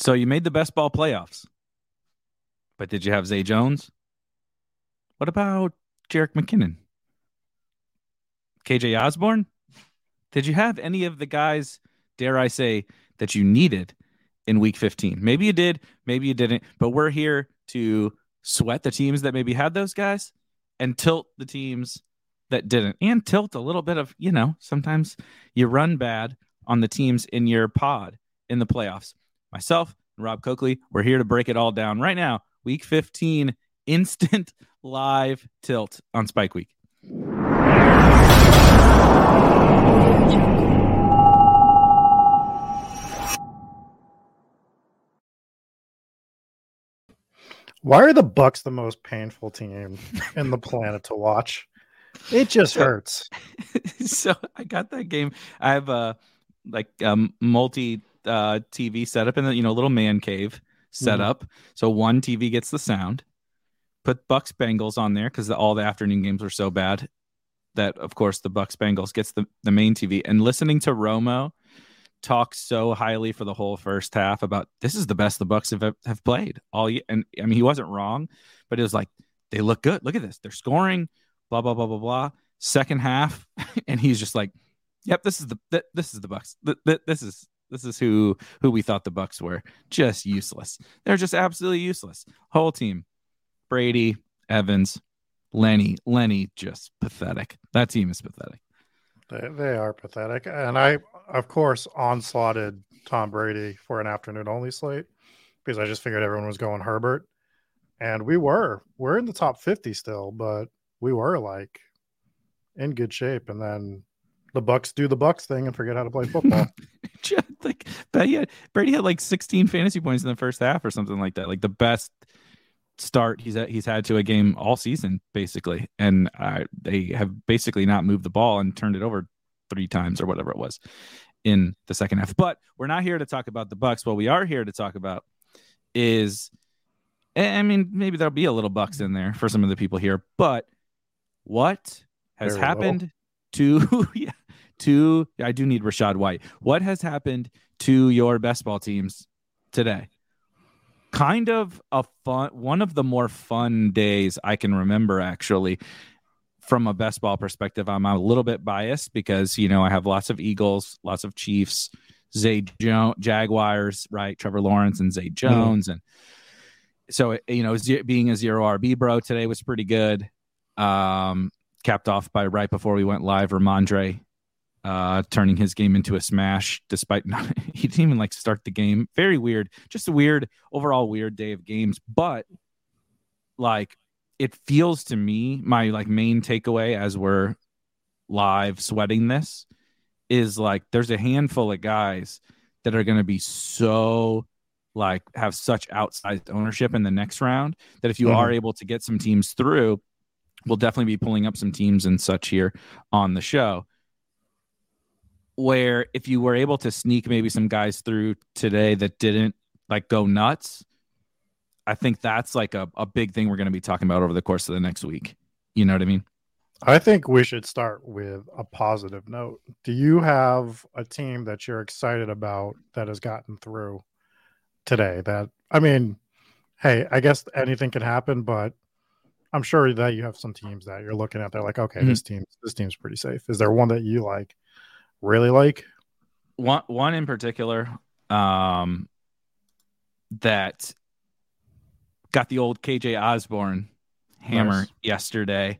So you made the best ball playoffs. But did you have Zay Jones? What about Jerick McKinnon? KJ Osborn? Did you have any of the guys, dare I say, that you needed in week 15? Maybe you did, maybe you didn't, but we're here to sweat the teams that maybe had those guys and tilt the teams that didn't, and tilt a little bit of, you know, sometimes you run bad on the teams in your pod in the playoffs myself and Rob Coakley. We're here to break it all down right now. Week 15, instant live tilt on Spike Week. Why are the Bucs the most painful team in the planet to watch? It just hurts. so I got that game. I have a like um multi uh, TV set up in the you know little man cave set mm-hmm. up. So one TV gets the sound. Put Bucs Bengals on there because the, all the afternoon games were so bad that of course the Bucs Bengals gets the, the main TV. And listening to Romo talk so highly for the whole first half about this is the best the Bucs have have played all year. And I mean he wasn't wrong, but it was like they look good. Look at this. They're scoring. Blah blah blah blah blah. Second half, and he's just like, "Yep, this is the this is the Bucs. This is this is who who we thought the Bucs were. Just useless. They're just absolutely useless. Whole team. Brady, Evans, Lenny, Lenny, just pathetic. That team is pathetic. They, they are pathetic. And I, of course, onslaughted Tom Brady for an afternoon only slate because I just figured everyone was going Herbert. And we were. We're in the top 50 still, but we were like in good shape. And then the Bucs do the Bucs thing and forget how to play football. like Brady had, Brady had like 16 fantasy points in the first half or something like that. Like the best start he's he's had to a game all season basically, and uh, they have basically not moved the ball and turned it over three times or whatever it was in the second half. But we're not here to talk about the Bucs. What we are here to talk about is, I mean, maybe there'll be a little Bucs in there for some of the people here, but what has Very happened to yeah, to I do need Rachaad White. What has happened to your best ball teams today? Kind of a fun one of the more fun days I can remember actually from a best ball perspective. I'm a little bit biased because you know I have lots of Eagles, lots of Chiefs, Zay jo- Jaguars, right? Trevor Lawrence and Zay mm-hmm. Jones mm-hmm. and so you know being a zero RB bro today was pretty good. Um, capped off by right before we went live, Rhamondre uh, turning his game into a smash despite not, he didn't even like start the game. Very weird. Just a weird, overall weird day of games. But like it feels to me, my like main takeaway as we're live sweating this is like there's a handful of guys that are going to be so like have such outsized ownership in the next round that if you mm-hmm. are able to get some teams through, we'll definitely be pulling up some teams and such here on the show where if you were able to sneak maybe some guys through today that didn't like go nuts, I think that's like a, a big thing we're going to be talking about over the course of the next week. You know what I mean? I think we should start with a positive note. Do you have a team that you're excited about that has gotten through today? That, I mean, hey, I guess anything can happen, but I'm sure that you have some teams that you're looking at. They're like, okay, mm-hmm. this team, this team's pretty safe. Is there one that you like really like? One one in particular um, that got the old KJ Osborn hammer nice. yesterday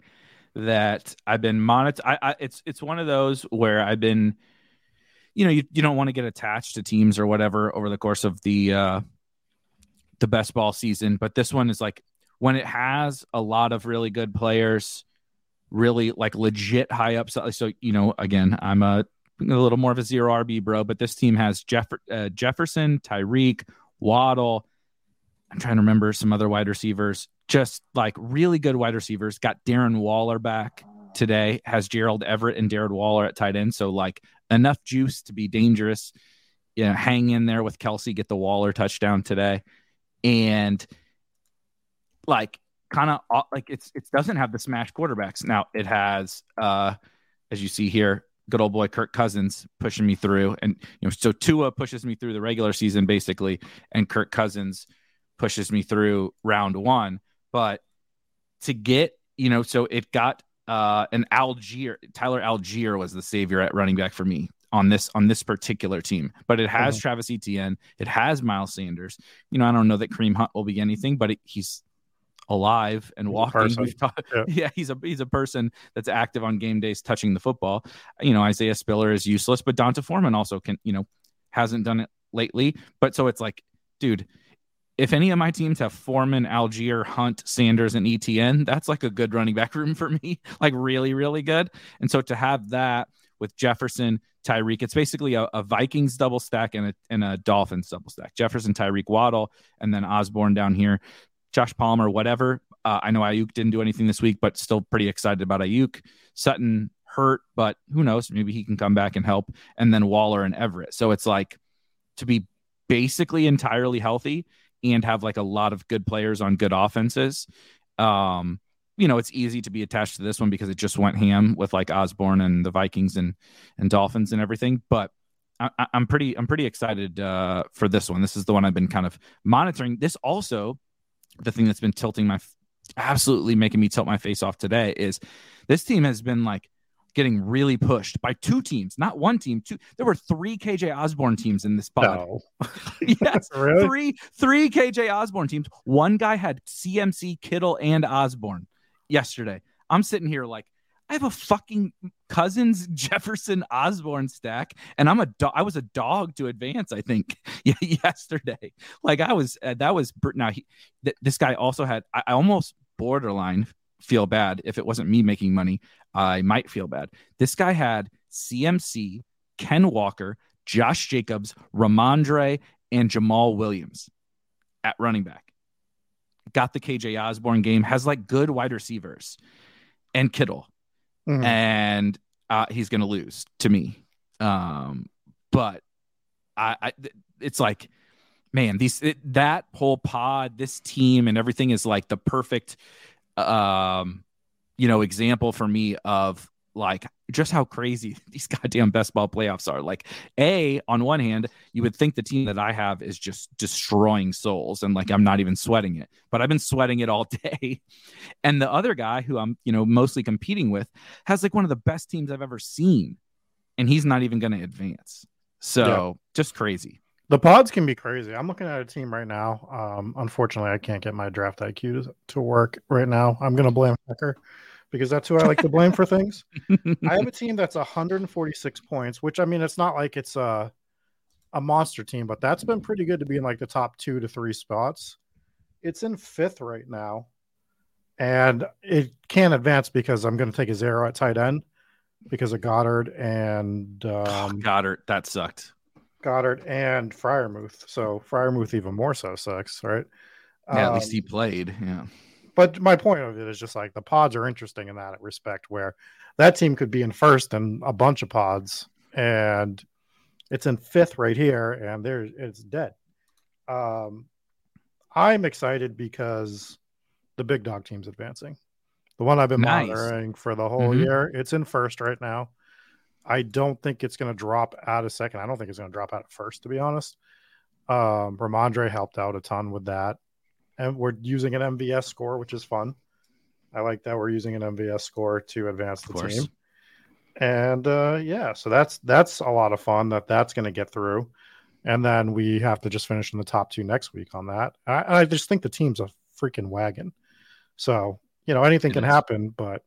that I've been monitor. I, I, it's it's one of those where I've been, you know, you, you don't want to get attached to teams or whatever over the course of the uh, the best ball season, but this one is like when it has a lot of really good players, really like legit high up. So you know, again, I'm a a little more of a zero RB bro, but this team has Jeff, uh, Jefferson, Tyreek, Waddle. I'm trying to remember some other wide receivers, just like really good wide receivers. Got Darren Waller back today, has Gerald Everett and Darren Waller at tight end. So, like, enough juice to be dangerous. You know, hang in there with Kelce, get the Waller touchdown today. And like, kind of like it's it doesn't have the smash quarterbacks now it has uh as you see here good old boy Kirk Cousins pushing me through and you know so Tua pushes me through the regular season basically and Kirk Cousins pushes me through round 1 but to get you know so it got uh an Allgeier Tyler Allgeier was the savior at running back for me on this on this particular team. But it has mm-hmm. Travis Etienne, it has Miles Sanders. You know, I don't know that Kareem Hunt will be anything, but it, he's alive and walking. Talked, yeah. yeah. he's a he's a person that's active on game days, touching the football. You know, Isaiah Spiller is useless, but D'Onta Foreman also can. You know, hasn't done it lately. But so it's like, dude, if any of my teams have Foreman, Allgeier, Hunt, Sanders, and ETN, that's like a good running back room for me. like really, really good. And so to have that with Jefferson, Tyreek, it's basically a, a Vikings double stack and a, and a Dolphins double stack. Jefferson, Tyreek, Waddle, and then Osborn down here. Josh Palmer, whatever. Uh, I know Aiyuk didn't do anything this week, but still pretty excited about Aiyuk. Sutton hurt, but who knows? Maybe he can come back and help. And then Waller and Everett. So it's like to be basically entirely healthy and have like a lot of good players on good offenses. Um, you know, it's easy to be attached to this one because it just went ham with like Osborn and the Vikings and and Dolphins and everything. But I, am pretty I'm pretty excited uh, for this one. This is the one I've been kind of monitoring. This also the thing that's been tilting my absolutely making me tilt my face off today is this team has been like getting really pushed by two teams, not one team. Two. There were three KJ Osborn teams in this pod. No. yes, really? three three KJ Osborn teams. One guy had CMC, Kittle, and Osborn yesterday. I'm sitting here like I have a fucking Cousins Jefferson Osborn stack, and I'm a do- I was a dog to advance. I think yesterday, like I was. Uh, that was now. He, th- this guy also had. I, I almost borderline feel bad if it wasn't me making money. I might feel bad. This guy had CMC, Ken Walker, Josh Jacobs, Rhamondre, and Jamaal Williams at running back. Got the KJ Osborn game. Has like good wide receivers, and Kittle mm-hmm. and uh, he's going to lose to me. Um, but I, I, it's like, man, these it, that whole pod, this team, and everything is like the perfect, um, you know, example for me of like just how crazy these goddamn best ball playoffs are. Like, A, on one hand, you would think the team that I have is just destroying souls and like I'm not even sweating it, but I've been sweating it all day. And the other guy who I'm, you know, mostly competing with has like one of the best teams I've ever seen. And he's not even going to advance. So yeah. just crazy. The pods can be crazy. I'm looking at a team right now. Um, unfortunately, I can't get my draft IQ to, to work right now. I'm going to blame Hacker because that's who I like to blame for things. I have a team that's 146 points, which I mean, it's not like it's a a monster team, but that's been pretty good to be in like the top two to three spots. It's in fifth right now, and it can't advance because I'm going to take a zero at tight end because of Goddard and um, Goedert. That sucked. Goddard and Freiermuth. So Freiermuth even more so sucks, right? Yeah, um, at least he um, played. Yeah but my point of it is just like the pods are interesting in that respect where that team could be in first and a bunch of pods and it's in fifth right here and there it's dead. Um i'm excited because the big dog team's advancing. The one i've been nice. monitoring for the whole mm-hmm. year it's in first right now. I don't think it's going to drop out a second. I don't think it's going to drop out at first to be honest. Um Rhamondre helped out a ton with that and we're using an MVS score, which is fun. I like that we're using an MVS score to advance the team. And uh, yeah, so that's that's a lot of fun that that's going to get through, and then we have to just finish in the top two next week on that. I, I just think the team's a freaking wagon. So you know anything it can is. happen, but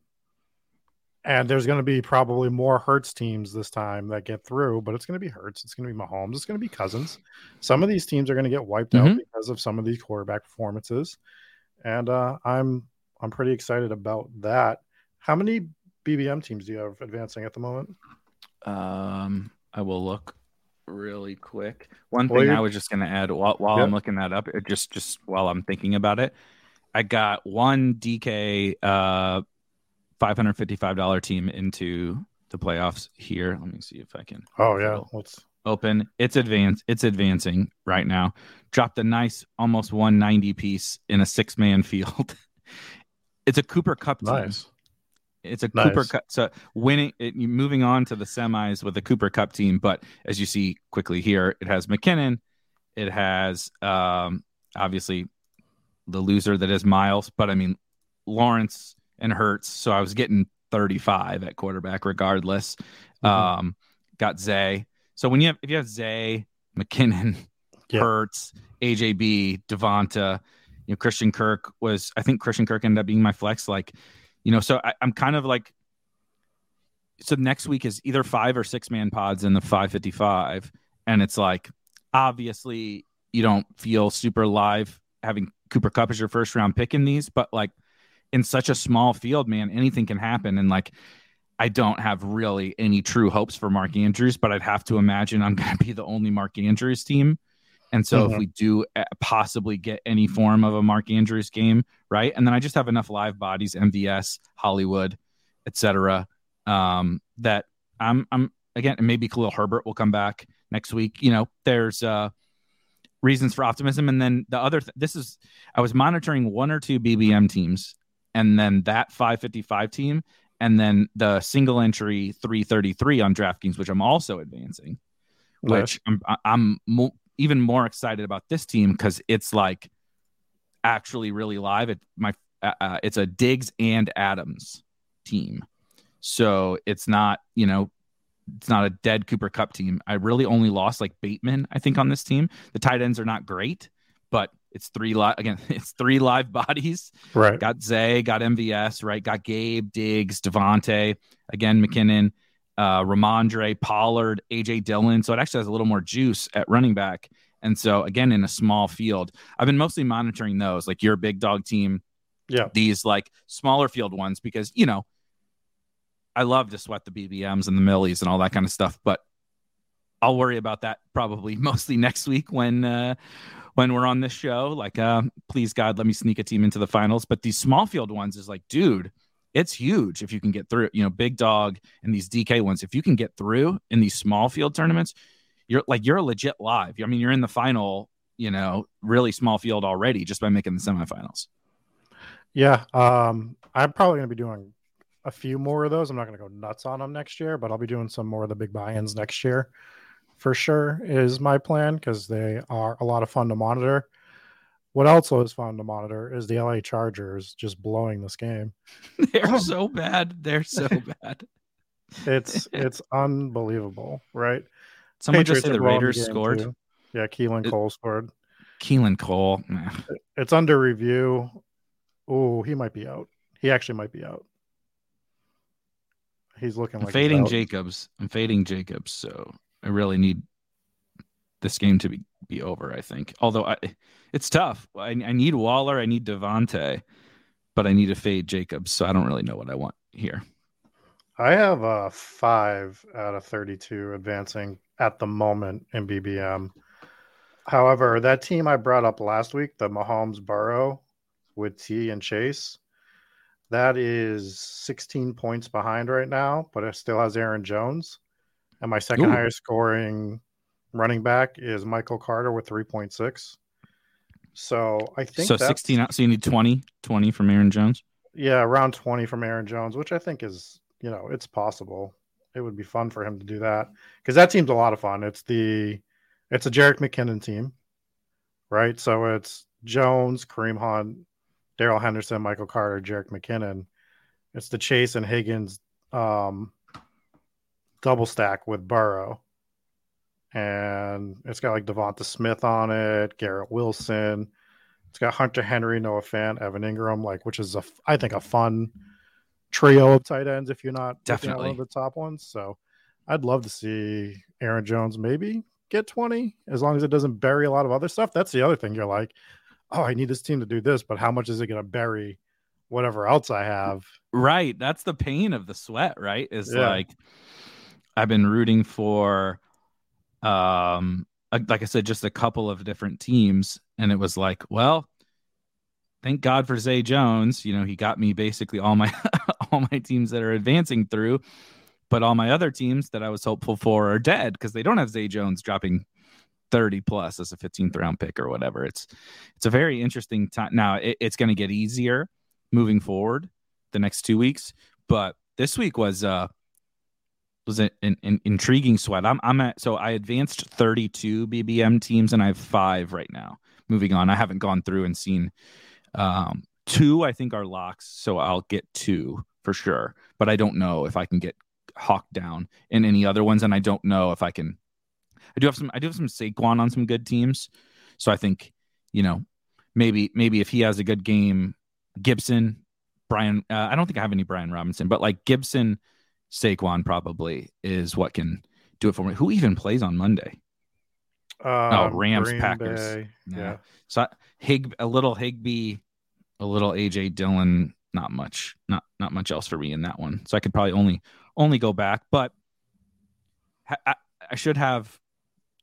and there's going to be probably more Hurts teams this time that get through, but it's going to be Hurts. It's going to be Mahomes. It's going to be Cousins. Some of these teams are going to get wiped mm-hmm. out because of some of these quarterback performances, and uh, I'm I'm pretty excited about that. How many BBM teams do you have advancing at the moment? Um, I will look really quick. One Well, thing I was just going to add while, while Yep. I'm looking that up, just just while I'm thinking about it, I got one DK uh $555 team into the playoffs here. Let me see if I can Oh yeah, let's. open. It's advanced. It's advancing right now. Dropped a nice almost 190 piece in a six man field. it's a Cooper Kupp team. Nice. It's a Nice. Cooper Kupp. So winning, it, moving on to the semis with the Cooper Kupp team. But as you see quickly here, it has McKinnon. It has um, obviously the loser that is Miles. But I mean, Lawrence and Hurts. So I was getting 35 at quarterback regardless. Mhm. Um, got Zay. So when you have if you have Zay, McKinnon, Yeah. Hurts, AJB, Devonta, you know, Christian Kirk was I think Christian Kirk ended up being my flex. Like, you know, so I, I'm kind of like so next week is either five or six man pods in the 555. And it's like obviously you don't feel super live having Cooper Kupp as your first round pick in these, but like in such a small field, man, anything can happen. And like I don't have really any true hopes for Mark Andrews, but I'd have to imagine I'm going to be the only Mark Andrews team. And so if Mhm. we do uh, possibly get any form of a Mark Andrews game, right? And then I just have enough live bodies, MVS, Hollywood, etc. Um, that I'm I'm again maybe Khalil Herbert will come back next week. You know, there's uh reasons for optimism. And then the other th- this is I was monitoring one or two BBM teams and then that 555 team and then the single entry 333 on DraftKings, which I'm also advancing, which I'm I'm mo- even more excited about this team because it's like actually really live. It my uh, uh, it's a Diggs and Adams team, so it's not you know it's not a dead Cooper Kupp team. I really only lost like Bateman, I think, on this team. The tight ends are not great, but it's three live again. It's three live bodies. right. Got Zay, got MVS, right? Got Gabe, Diggs, Devontae, again, McKinnon, uh, Rhamondre, Pollard, AJ Dillon. So it actually has a little more juice at running back. And so again, in a small field, I've been mostly monitoring those, like your big dog team, Yeah. these like smaller field ones, because you know, I love to sweat the BBMs and the millies and all that kind of stuff, but I'll worry about that probably mostly next week when uh when we're on this show. Like, uh, please God, let me sneak a team into the finals. But these small field ones is like, dude, it's huge if you can get through. You know, big dog and these DK ones, if you can get through in these small field tournaments, you're like you're a legit live. I mean, you're in the final, you know, really small field already just by making the semifinals. Yeah. Um, I'm probably going to be doing a few more of those. I'm not going to go nuts on them next year, but I'll be doing some more of the big buy-ins next year for sure is my plan because they are a lot of fun to monitor. What also is fun to monitor is the LA Chargers just blowing this game. They're so bad. They're so bad. It's it's unbelievable, right? Someone just Patriots say are the Raiders game, scored. too. Yeah, Keelan It- Cole scored. Keelan Cole. It's under review. Oh, he might be out. He actually might be out. He's looking I'm like fading. Jacobs. I'm fading Jacobs. So I really need this game to be, be over, I think. Although I, it's tough. I, I need Waller. I need Devontae, but I need to fade Jacobs. So I don't really know what I want here. I have a five out of 32 advancing at the moment in BBM. However, that team I brought up last week, the Mahomes Burrow with T and Chase, that is 16 points behind right now, but it still has Aaron Jones. And my second Ooh. highest scoring running back is Michael Carter with 3.6. So I think So that's- 16 out. So you need 20, 20 from Aaron Jones. yeah, around 20 from Aaron Jones, which I think is, you know, it's possible. It would be fun for him to do that because that team's a lot of fun. It's the, it's a Jerick McKinnon team, right? So it's Jones, Kareem Hunt, Darrell Henderson, Michael Carter, Jerick McKinnon. It's the Chase and Higgins um, double stack with Burrow. And it's got like Devonta Smith on it, Garrett Wilson. It's got Hunter Henry, Noah Fant, Evan Engram, like which is a I think a fun trio of tight ends if you're not definitely one of the top ones. So I'd love to see Aaron Jones maybe get 20 as long as it doesn't bury a lot of other stuff. That's the other thing. You're like, oh, I need this team to do this, but how much is it going to bury whatever else I have? Right. That's the pain of the sweat, right? Is Yeah. like I've been rooting for, um, like I said, just a couple of different teams, and it was like, well, thank God for Zay Jones. You know, he got me basically all my all my teams that are advancing through, but all my other teams that I was hopeful for are dead because they don't have Zay Jones dropping 30 plus as a 15th round pick or whatever. It's it's a very interesting time. Now it, it's going to get easier moving forward the next two weeks, but this week was uh was an, an, intriguing sweat. I'm I'm at so I advanced 32 BBM teams and I have five right now. Moving on, I haven't gone through and seen um, two. I think are locks, so I'll get two for sure. But I don't know if I can get Hawk down in any other ones, and I don't know if I can. I do have some. I do have some Saquon on some good teams, so I think you know maybe maybe if he has a good game, Gibson, Brian. Uh, I don't think I have any Brian Robinson, but like Gibson, Saquon probably is what can do it for me. Who even plays on Monday? Um, oh, Rams, Green Packers. Yeah. So Hig a little Higbee, a little AJ Dillon, not much, not not much else for me in that one. So I could probably only only go back, but I, I should have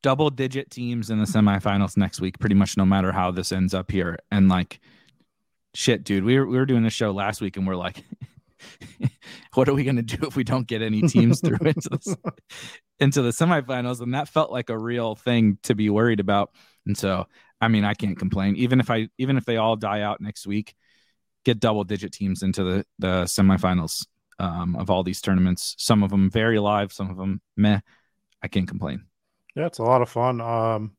double digit teams in the semifinals next week, pretty much no matter how this ends up here. And like, shit, dude, we were we were doing this show last week, and we're like. what are we going to do if we don't get any teams through into the, into the semifinals and that felt like a real thing to be worried about and so I mean, I can't complain. Even if I even if they all die out next week, get double digit teams into the the semifinals um, of all these tournaments. Some of them very live, some of them meh. I can't complain. Yeah, it's a lot of fun. Um,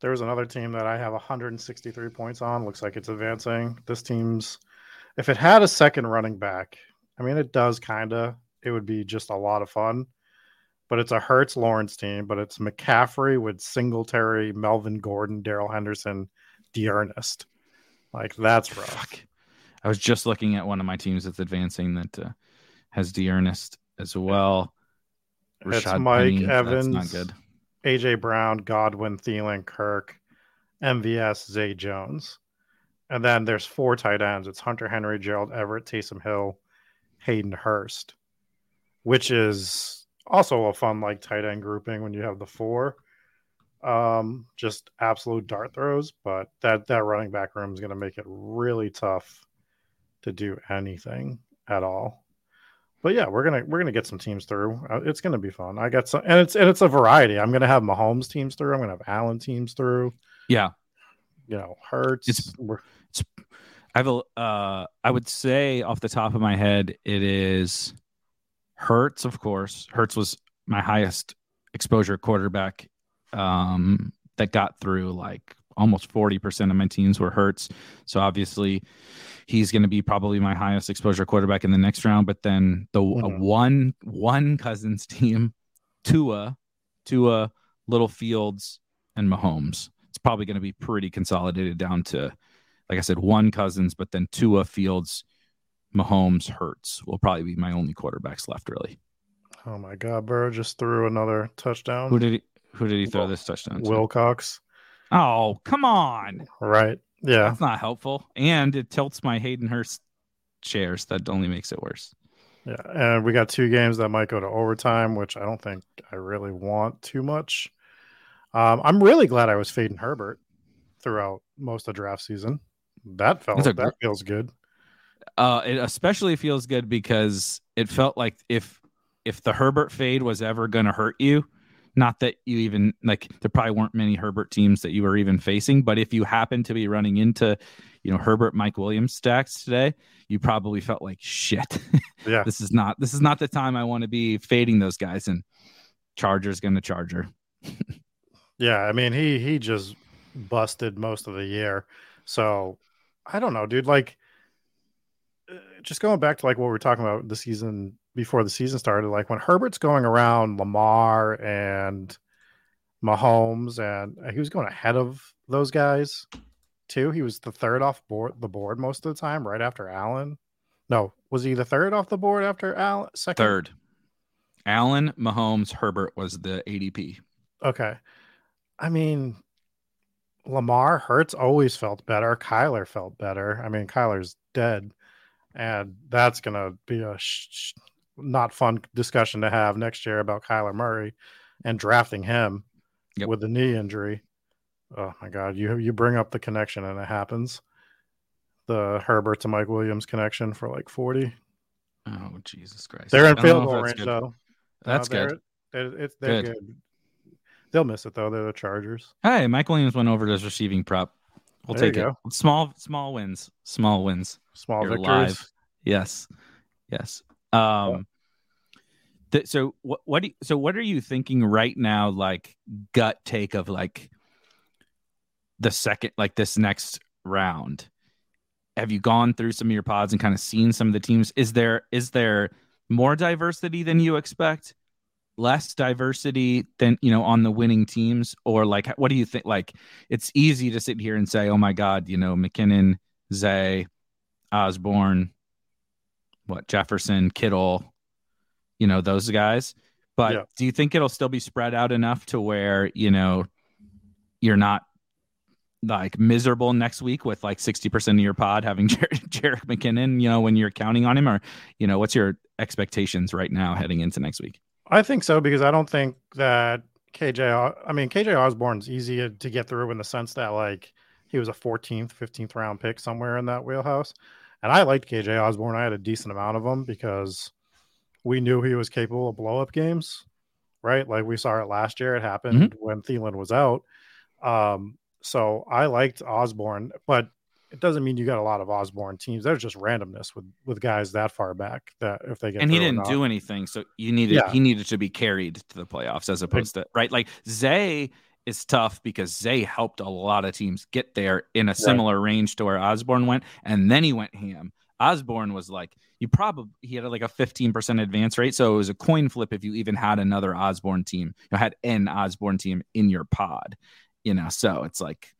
there was another team that I have 163 points on. Looks like it's advancing. This team's, if it had a second running back, I mean, it does kind of. It would be just a lot of fun. But it's a Hurts Lawrence team. But it's McCaffrey with Singletary, Melvin Gordon, Darrell Henderson, D'Ernest. Like that's rough. Fuck. I was just looking at one of my teams that's advancing that uh, has D'Ernest as well. It's Mike Penny, that's Evans, not good. AJ Brown, Godwin, Thielen, Kirk, MVS, Zay Jones. And then there's four tight ends. It's Hunter Henry, Gerald Everett, Taysom Hill, Hayden Hurst, which is also a fun like tight end grouping when you have the four. Um, just absolute dart throws, but that that running back room is going to make it really tough to do anything at all. But yeah, we're gonna we're gonna get some teams through. Uh, It's gonna be fun. I got some, and it's and it's a variety. I'm gonna have Mahomes teams through. I'm gonna have Allen teams through. Yeah, You know, Hurts. It's- we're- I have a. Uh, I would say off the top of my head, it is Hurts, of course. Hurts was my highest exposure quarterback um, that got through. Like almost forty percent of my teams were Hurts, so obviously he's going to be probably my highest exposure quarterback in the next round. But then the uh, Mhm. one one Cousins team, Tua, Tua, Little Fields, and Mahomes. It's probably going to be pretty consolidated down to like I said, one Cousins, but then Tua Fields, Mahomes, Hurts will probably be my only quarterbacks left. Really, oh my God, Burrow just threw another touchdown. who did he? Who did he throw this touchdown? to? Wilcox. Oh, come on! Right. Yeah. That's not helpful, and it tilts my Hayden Hurst shares. That only makes it worse. Yeah. And we got two games that might go to overtime, which I don't think I really want too much. Um, I'm really glad I was fading Herbert throughout most of draft season. That felt that gr- feels good. Uh, it especially feels good because it felt like if if the Herbert fade was ever going to hurt you, not that you even like there probably weren't many Herbert teams that you were even facing, but if you happen to be running into, you know, Herbert Mike Williams stacks today, you probably felt like shit. Yeah. this is not this is not the time I want to be fading those guys and Chargers going to Charger. Yeah, I mean he he just busted most of the year. So I don't know, dude. Like uh, just going back to like what we were talking about the season before the season started, like when Herbert's going around Lamar and Mahomes and uh, he was going ahead of those guys too. He was the third off board the board most of the time, right after Allen. No, was he the third off the board after Allen? Second. Third. Allen, Mahomes, Herbert was the ADP. Okay. I mean, Lamar Hurts always felt better. Kyler felt better. I mean, Kyler's dead, and that's gonna be a sh- sh- not fun discussion to have next year about Kyler Murray and drafting him Yep. with the knee injury. Oh my God, you you bring up the connection and it happens. The Herbert to Mike Williams connection for like forty. Oh Jesus Christ! They're in field goal range good. though. That's good. They're, they're, it's, they're Good. good. They'll miss it though. They're the Chargers. Hey, Mike Williams went over to his receiving prop. We'll There take it. Small, small wins. Small wins. Small You're victories. live. Yes, yes. Um. th- so what? What? Do you, so what are you thinking right now? Like gut take of like the second, like this next round. Have you gone through some of your pods and kind of seen some of the teams? Is there is there more diversity than you expect? Less diversity than you know on the winning teams, or like what do you think? Like it's easy to sit here and say, "Oh my God," you know, McKinnon, Zay, Osborn, what Jefferson, Kittle, you know, those guys. But Yeah. do you think it'll still be spread out enough to where, you know, you're not like miserable next week with like 60% of your pod having Jer- Jerick McKinnon, you know, when you're counting on him? Or, you know, what's your expectations right now heading into next week? I think so because I don't think that KJ. I mean, KJ Osborn's easy to get through in the sense that like he was a 14th, 15th round pick somewhere in that wheelhouse, and I liked KJ Osborn. I had a decent amount of him because we knew he was capable of blow up games, right? Like we saw it last year. It happened when Thielen was out. Um, so I liked Osborn, but it doesn't mean you got a lot of Osborn teams. There's just randomness with with guys that far back that if they get and he didn't do anything. So you needed Yeah. he needed to be carried to the playoffs as opposed to right. Like Zay is tough because Zay helped a lot of teams get there in a similar range to where Osborn went, and then he went ham. Osborn was like you probably he had like a 15% advance rate, so it was a coin flip if you even had another Osborn team. You had an Osborn team in your pod, you know. So it's like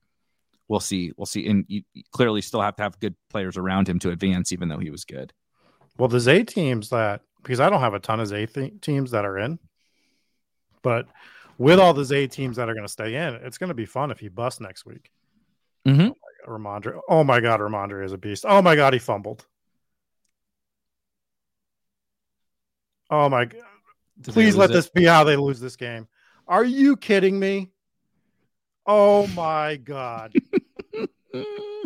we'll see, we'll see, and you clearly still have to have good players around him to advance, even though he was good. Well, the Zay teams that because I don't have a ton of Zay th- teams that are in, but with all the Zay teams that are going to stay in, it's going to be fun if he busts next week. Mm-hmm. Rhamondre, oh my God, Rhamondre is a beast. Oh my God, he fumbled. Oh my God. Please let this be how they lose this game. Are you kidding me? Oh my God.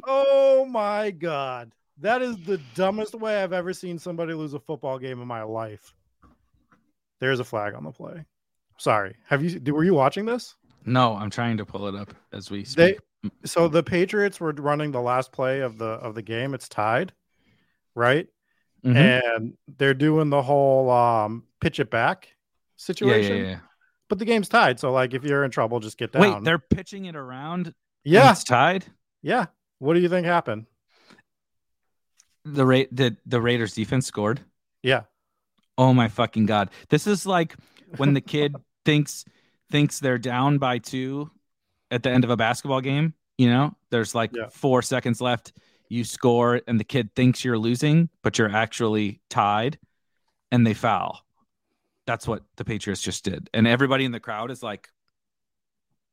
Oh my God. That is the dumbest way I've ever seen somebody lose a football game in my life. There's a flag on the play. Sorry. Have you were you watching this? No, I'm trying to pull it up as we They speak. so the Patriots were running the last play of the of the game. It's tied, right? Mhm. And they're doing the whole um pitch it back yeah, situation. yeah, yeah. But the game's tied. So like if you're in trouble, just get down. Wait, they're pitching it around. yeah, it's tied. yeah. What do you think happened? The rate the the Raiders defense scored. Yeah. Oh my fucking god! This is like when the kid thinks thinks they're down by two at the end of a basketball game. You know, there's like Yeah. four seconds left. You score, and the kid thinks you're losing, but you're actually tied, and they foul. That's what the Patriots just did, and everybody in the crowd is like,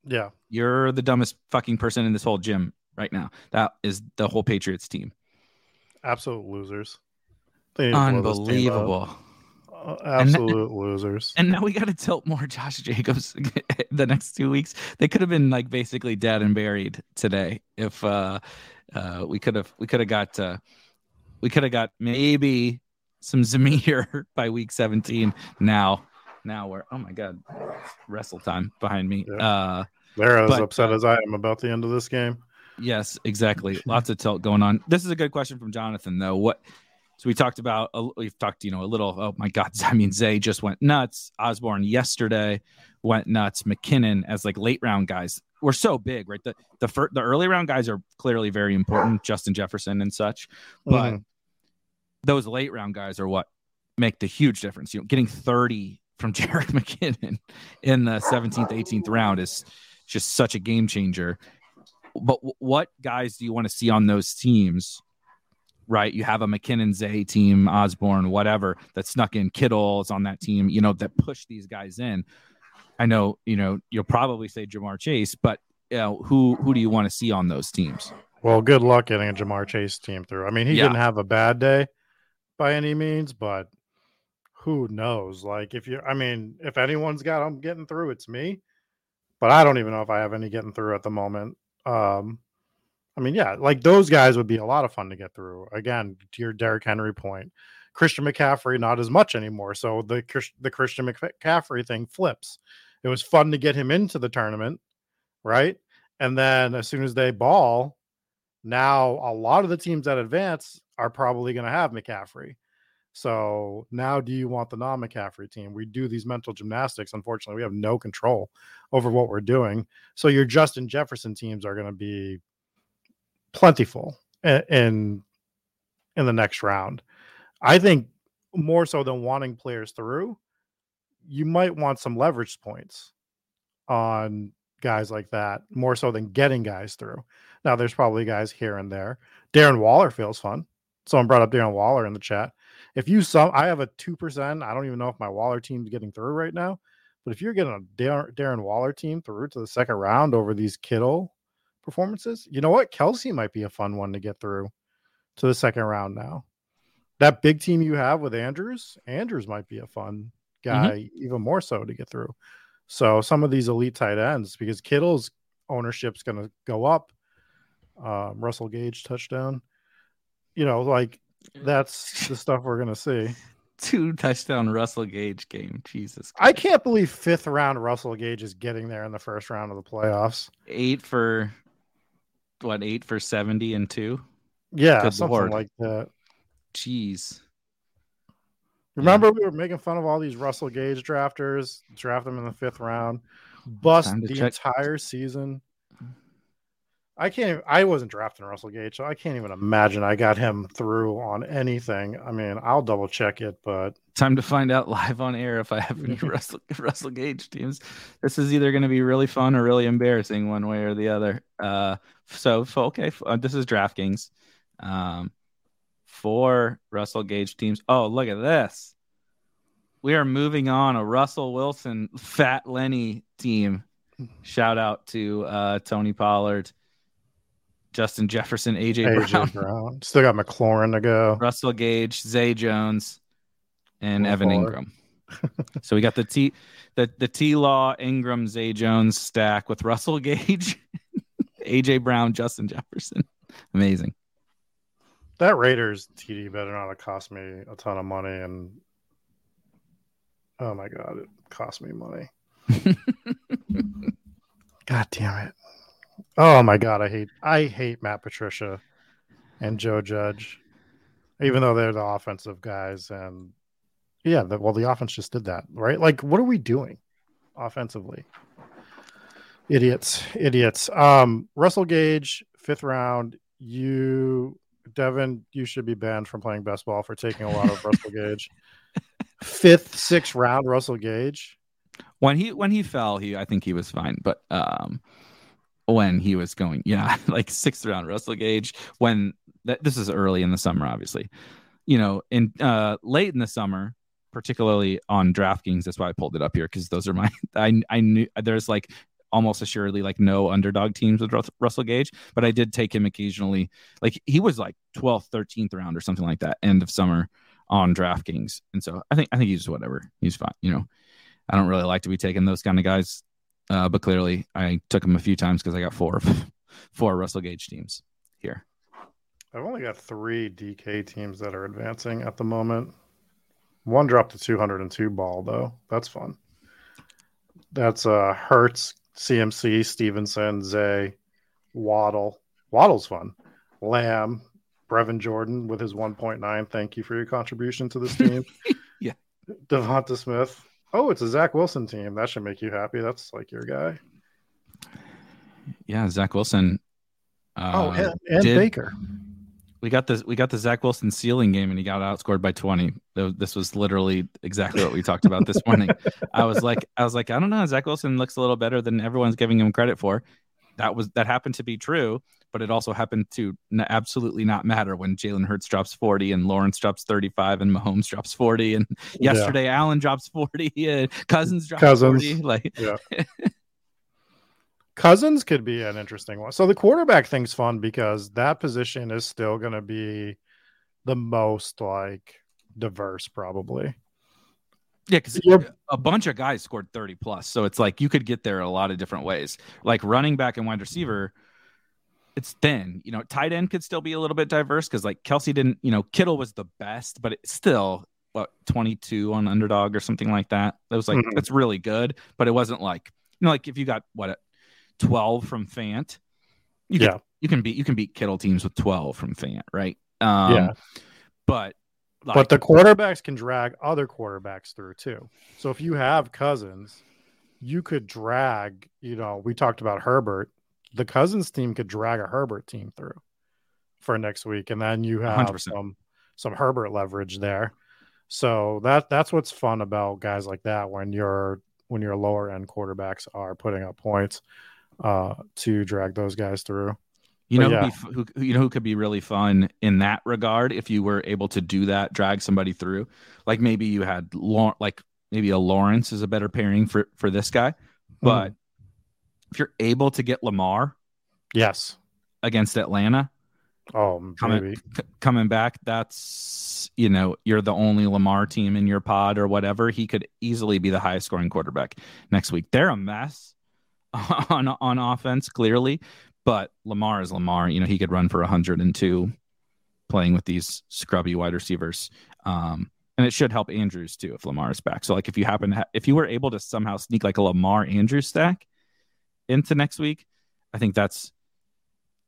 Yeah. "You're the dumbest fucking person in this whole gym right now." That is the whole Patriots team. Absolute losers. They need to blow this team up. Unbelievable. Uh, absolute losers. And now we got to tilt more Josh Jacobs the next two weeks. They could have been like basically dead and buried today if uh, uh, we could have we could have got uh, we could have got maybe some Zamir by week 17. Now, now we're oh my god, wrestle time behind me. Yeah. Uh, They're as but, upset uh, as I am about the end of this game. Yes, exactly. Lots of tilt going on. This is a good question from Jonathan, though. What? So we talked about. We've talked, you know, a little. Oh my God! I mean, Zay just went nuts. Osborn yesterday went nuts. McKinnon as like late round guys. We're so big, right? The the fir- the early round guys are clearly very important. Justin Jefferson and such, but Mhm. Those late round guys are what make the huge difference. You know, getting thirty from Jerick McKinnon in the seventeenth, eighteenth round is just such a game changer but w- what guys do you want to see on those teams? Right, you have a McKinnon Zay team, Osborn, whatever that snuck in. Kittle is on that team, you know, that push these guys in. I know, you know, you'll probably say Ja'Marr Chase, but you know, who who do you want to see on those teams? Well, good luck getting a Ja'Marr Chase team through. I mean, he Yeah. didn't have a bad day by any means, but who knows? Like if you, I mean, if anyone's got them getting through, it's me. But I don't even know if I have any getting through at the moment. Um, I mean, yeah, like those guys would be a lot of fun to get through. Again, to your Derrick Henry point, Christian McCaffrey not as much anymore. So the the Christian McCaffrey thing flips. It was fun to get him into the tournament, right? And then as soon as they ball, now a lot of the teams that advance are probably going to have McCaffrey. So now, do you want the non McCaffrey team? We do these mental gymnastics. Unfortunately, we have no control over what we're doing. So your Justin Jefferson teams are going to be plentiful in in the next round. I think more so than wanting players through, you might want some leverage points on guys like that more so than getting guys through. Now, there's probably guys here and there. Darren Waller feels fun. Someone brought up Darren Waller in the chat. If you sum, I have a two percent. I don't even know if my Waller team's getting through right now. But if you're getting a Darren, Darren Waller team through to the second round over these Kittle performances, you know what? Kelce might be a fun one to get through to the second round now. That big team you have with Andrews, Andrews might be a fun mm-hmm. guy, mm-hmm. even more so to get through. So some of these elite tight ends, because Kittle's ownership's going to go up. Um, Russell Gage touchdown. You know, like that's the stuff we're going to see. Two touchdown Russell Gage game. Jesus. I can't believe fifth round Russell Gage is getting there in the first round of the playoffs. Eight for what? Eight for seventy and two. Yeah, Good something Lord. like that. Jeez. Remember, yeah. we were making fun of all these Russell Gage drafters, draft them in the fifth round, bust the check. entire season. I can't. I wasn't drafting Russell Gage, so I can't even imagine I got him through on anything. I mean, I'll double check it, but time to find out live on air if I have any Russell Russell Gage teams. This is either going to be really fun or really embarrassing, one way or the other. Uh, so okay, uh, this is DraftKings. Um, four Russell Gage teams. Oh, look at this. We are moving on a Russell Wilson Fat Lenny team. Shout out to uh, Tony Pollard. Justin Jefferson, AJ, AJ Brown. Brown. Still got McLaurin to go. Russell Gage, Zay Jones, and Evan Engram. so we got the T the the T Law Engram Zay Jones stack with Russell Gage, AJ Brown, Justin Jefferson. Amazing. That Raiders TD better not have cost me a ton of money and oh my god, it cost me money. god damn it. Oh my god, I hate I hate Matt Patricia and Joe Judge, even though they're the offensive guys. And yeah, the, well, the offense just did that, right? Like, what are we doing offensively? Idiots, idiots. Um, Russell Gage, fifth round. You, Devin, you should be banned from playing best ball for taking a lot of Russell Gage. Fifth, sixth round, Russell Gage. When he when he fell, he I think he was fine, but um when he was going, yeah, like sixth round Russell Gage. When this is early in the summer, obviously, you know, in uh, late in the summer, particularly on DraftKings. That's why I pulled it up here because those are my. I I knew there's like almost assuredly like no underdog teams with Russell Gage, but I did take him occasionally. Like he was like 12th, 13th round or something like that, end of summer on DraftKings, and so I think I think he's whatever. He's fine. You know, I don't really like to be taking those kind of guys uh, but clearly, I took him a few times because I got four four Russell Gage teams here. I've only got three DK teams that are advancing at the moment. One dropped to 202 ball though. That's fun. That's uh Hurts, CMC, Stevenson, Zay, Waddle. Waddle's fun. Lamb, Brevin Jordan with his 1.9. Thank you for your contribution to this team. yeah. Devonta Smith, Oh, it's a Zach Wilson team. That should make you happy. That's like your guy. Yeah, Zach Wilson. Uh, oh, and, and did, Baker. We got this. We got the Zach Wilson ceiling game, and he got outscored by twenty. This was literally exactly what we talked about this morning. I was like, I was like, I don't know. Zach Wilson looks a little better than everyone's giving him credit for. That was that happened to be true but it also happened to n- absolutely not matter when Jalen Hurts drops 40 and Lawrence drops 35 and Mahomes drops 40 and yesterday yeah. Allen drops 40 and Cousins drops Cousins. 40 like yeah. Cousins could be an interesting one. So the quarterback thing's fun because that position is still going to be the most like diverse probably. Yeah, because a bunch of guys scored 30 plus. So it's like you could get there a lot of different ways. Like running back and wide receiver, it's thin. You know, tight end could still be a little bit diverse because like Kelce didn't, you know, Kittle was the best, but it's still what 22 on underdog or something like that. That was like mm-hmm. that's really good, but it wasn't like you know, like if you got what 12 from Fant, you yeah. Can, you can beat you can beat Kittle teams with 12 from Fant, right? Um, yeah. But like, but the quarterbacks can drag other quarterbacks through too. So if you have Cousins, you could drag. You know, we talked about Herbert. The Cousins team could drag a Herbert team through for next week, and then you have 100%. some some Herbert leverage there. So that that's what's fun about guys like that when you're when your lower end quarterbacks are putting up points uh, to drag those guys through. You know, yeah. who, who, you know who could be really fun in that regard if you were able to do that, drag somebody through. Like maybe you had like maybe a Lawrence is a better pairing for for this guy, but mm. If you're able to get Lamar, yes, against Atlanta, oh coming c- coming back, that's you know you're the only Lamar team in your pod or whatever. He could easily be the highest scoring quarterback next week. They're a mess on on offense, clearly, but Lamar is Lamar. You know, he could run for 102 playing with these scrubby wide receivers. Um, and it should help Andrews too if Lamar is back. So like if you happen to ha- if you were able to somehow sneak like a Lamar Andrews stack into next week, I think that's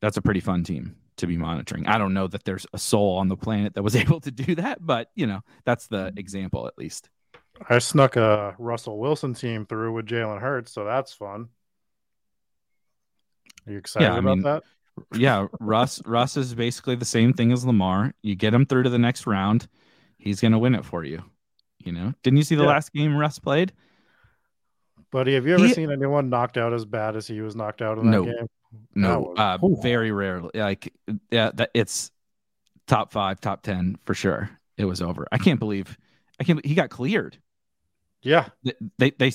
that's a pretty fun team to be monitoring. I don't know that there's a soul on the planet that was able to do that, but you know, that's the example at least. I snuck a Russell Wilson team through with Jalen Hurts, so that's fun. Are you excited yeah, about mean, that? yeah, Russ Russ is basically the same thing as Lamar. You get him through to the next round, he's going to win it for you. You know, didn't you see the yeah. last game Russ played? Buddy, have you ever he, seen anyone knocked out as bad as he was knocked out in that no, game? No, was, uh, very rarely. Like, yeah, that it's top five, top ten for sure. It was over. I can't believe, I can't. He got cleared. Yeah, they, they, they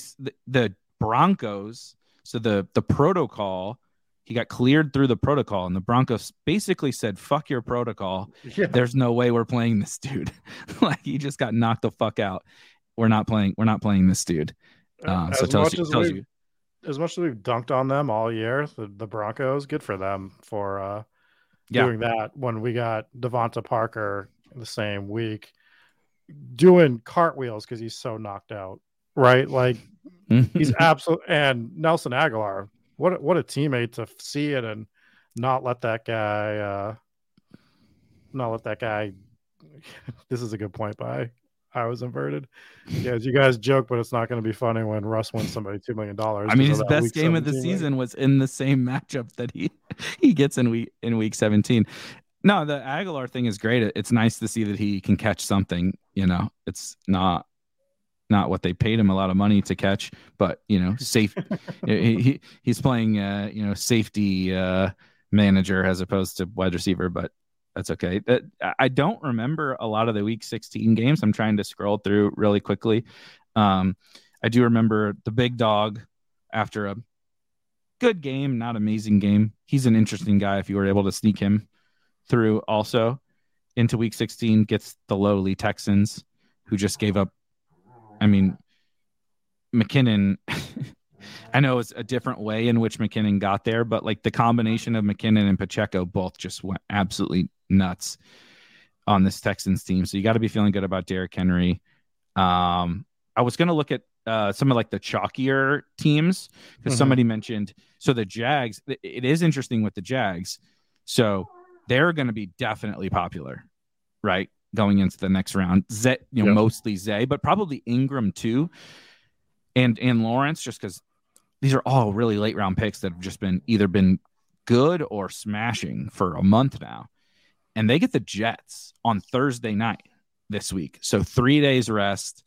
the Broncos. So the the protocol he got cleared through the protocol and the broncos basically said fuck your protocol yeah. there's no way we're playing this dude like he just got knocked the fuck out we're not playing we're not playing this dude uh, so tells, you, tells you as much as we've dunked on them all year the, the broncos good for them for uh, yeah. doing that when we got DeVante Parker the same week doing cartwheels because he's so knocked out right like he's absolute and nelson Agholor, what what a teammate to see it and not let that guy uh not let that guy this is a good point by I was inverted. Yeah, as you guys joke, but it's not going to be funny when Russ wins somebody two million dollars. I mean, his best game of the season was in the same matchup that he he gets in week in week seventeen. No, the Agholor thing is great. It's nice to see that he can catch something. You know, it's not not what they paid him a lot of money to catch, but you know, safe. he, he, he's playing, uh, you know, safety uh, manager as opposed to wide receiver, but that's okay. That I don't remember a lot of the Week 16 games. I'm trying to scroll through really quickly. Um, I do remember the big dog after a good game, not amazing game. He's an interesting guy if you were able to sneak him through also into week 16 gets the lowly Texans who just gave up I mean, McKinnon. I know it's a different way in which McKinnon got there, but like the combination of McKinnon and Pacheco both just went absolutely nuts on this Texans team. So you got to be feeling good about Derrick Henry. Um, I was going to look at uh, some of like the chalkier teams because mm-hmm. somebody mentioned so the Jags. It is interesting with the Jags. So they're going to be definitely popular, right? going into the next round. Zay, you know, yep. mostly Zay, but probably Engram too, and and Lawrence, just because these are all really late round picks that have just been either been good or smashing for a month now, and they get the Jets on Thursday night this week, so three days rest.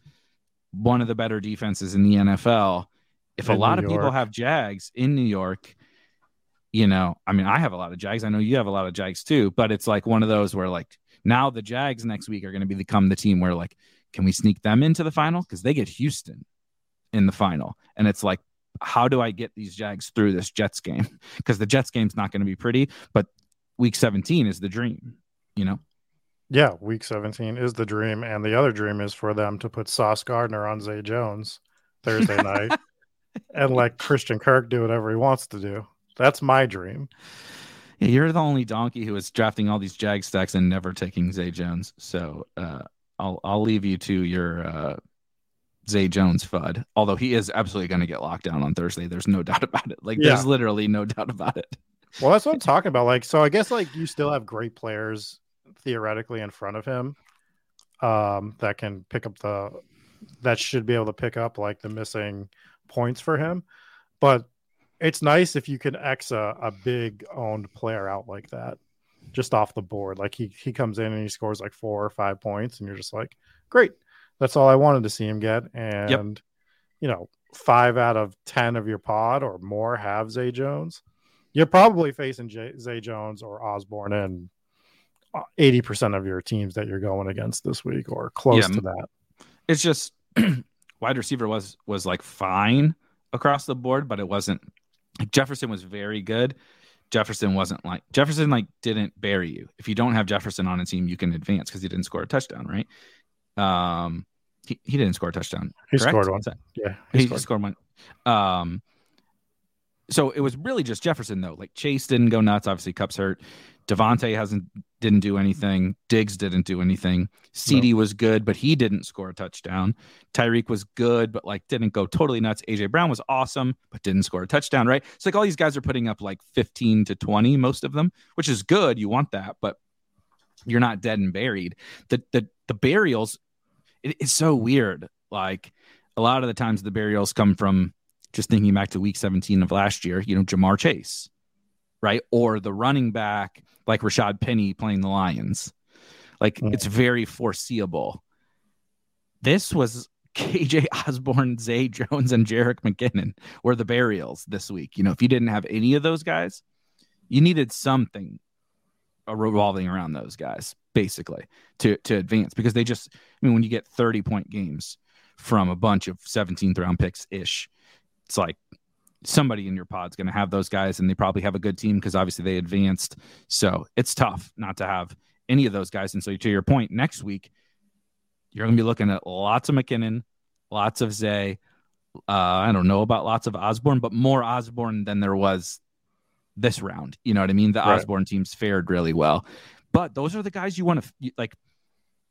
One of the better defenses in the NFL. If in a lot of people have Jags in New York, you know, I mean, I have a lot of Jags. I know you have a lot of Jags too, but it's like one of those where like now the Jags next week are going to become the team where like, can we sneak them into the final? Because they get Houston in the final. And it's like, how do I get these Jags through this Jets game? Because the Jets game's not going to be pretty, but week 17 is the dream, you know? Yeah, week 17 is the dream. And the other dream is for them to put Sauce Gardner on Zay Jones Thursday night and let Christian Kirk do whatever he wants to do. That's my dream. Yeah, you're the only donkey who is drafting all these Jag stacks and never taking Zay Jones. So uh, I'll I'll leave you to your uh, Zay Jones FUD. Although he is absolutely going to get locked down on Thursday. There's no doubt about it. Like Yeah. there's literally no doubt about it. Well, that's what I'm talking about. Like, so I guess like you still have great players theoretically in front of him um, that can pick up the that should be able to pick up like the missing points for him. But it's nice if you can X a, a big owned player out like that just off the board. Like he he comes in and he scores like four or five points, and you're just like, great. That's all I wanted to see him get. And you know, five out of ten of your pod or more have Zay Jones. You're probably facing Jay, Zay Jones or Osborn in uh, eighty percent of your teams that you're going against this week, or close Yeah. to that. It's just wide receiver was was like fine across the board, but it wasn't. Like Jefferson was very good. Jefferson wasn't like Jefferson like didn't bury you. If you don't have Jefferson on a team, you can advance because he didn't score a touchdown, right? Um, he, he didn't score a touchdown. He correct? scored one. Yeah, he, he scored. scored. one. Um, so it was really just Jefferson though. Like Chase didn't go nuts. Obviously, Kupp's hurt. Devontae hasn't didn't do anything. Diggs didn't do anything. CD was good, but he didn't score a touchdown. Tyreek was good, but like didn't go totally nuts. AJ Brown was awesome, but didn't score a touchdown. Right? It's like all these guys are putting up like fifteen to twenty, most of them, which is good. You want that, but you're not dead and buried. The the the burials, it, it's so weird. Like a lot of the times the burials come from just thinking back to week 17 of last year, you know, Ja'Marr Chase, right? Or the running back like Rashaad Penny playing the Lions. Like Mm. it's very foreseeable. This was KJ Osborn, Zay Jones, and Jerick McKinnon were the burials this week. You know, if you didn't have any of those guys, you needed something revolving around those guys, basically, to to advance because they just I mean, when you get 30 point games from a bunch of 17th round picks ish, it's like somebody in your pod's going to have those guys, and they probably have a good team because obviously they advanced. So it's tough not to have any of those guys. And so to your point, next week you're going to be looking at lots of McKinnon, lots of Zay. Uh, I don't know about lots of Osborn, but more Osborn than there was this round. You know what I mean? The Right. Osborn teams fared really well, but those are the guys you want to like.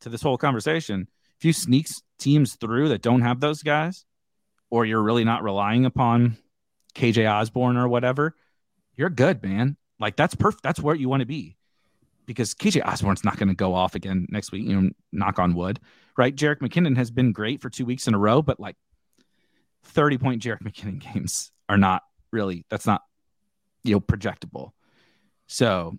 To this whole conversation, if you sneak teams through that don't have those guys, or you're really not relying upon KJ Osborn or whatever, you're good, man. Like that's perfect. That's where you want to be because KJ Osborn's not going to go off again next week. You know, knock on wood, right? Jerick McKinnon has been great for two weeks in a row, but like 30 point Jerick McKinnon games are not really, that's not, you know, projectable. So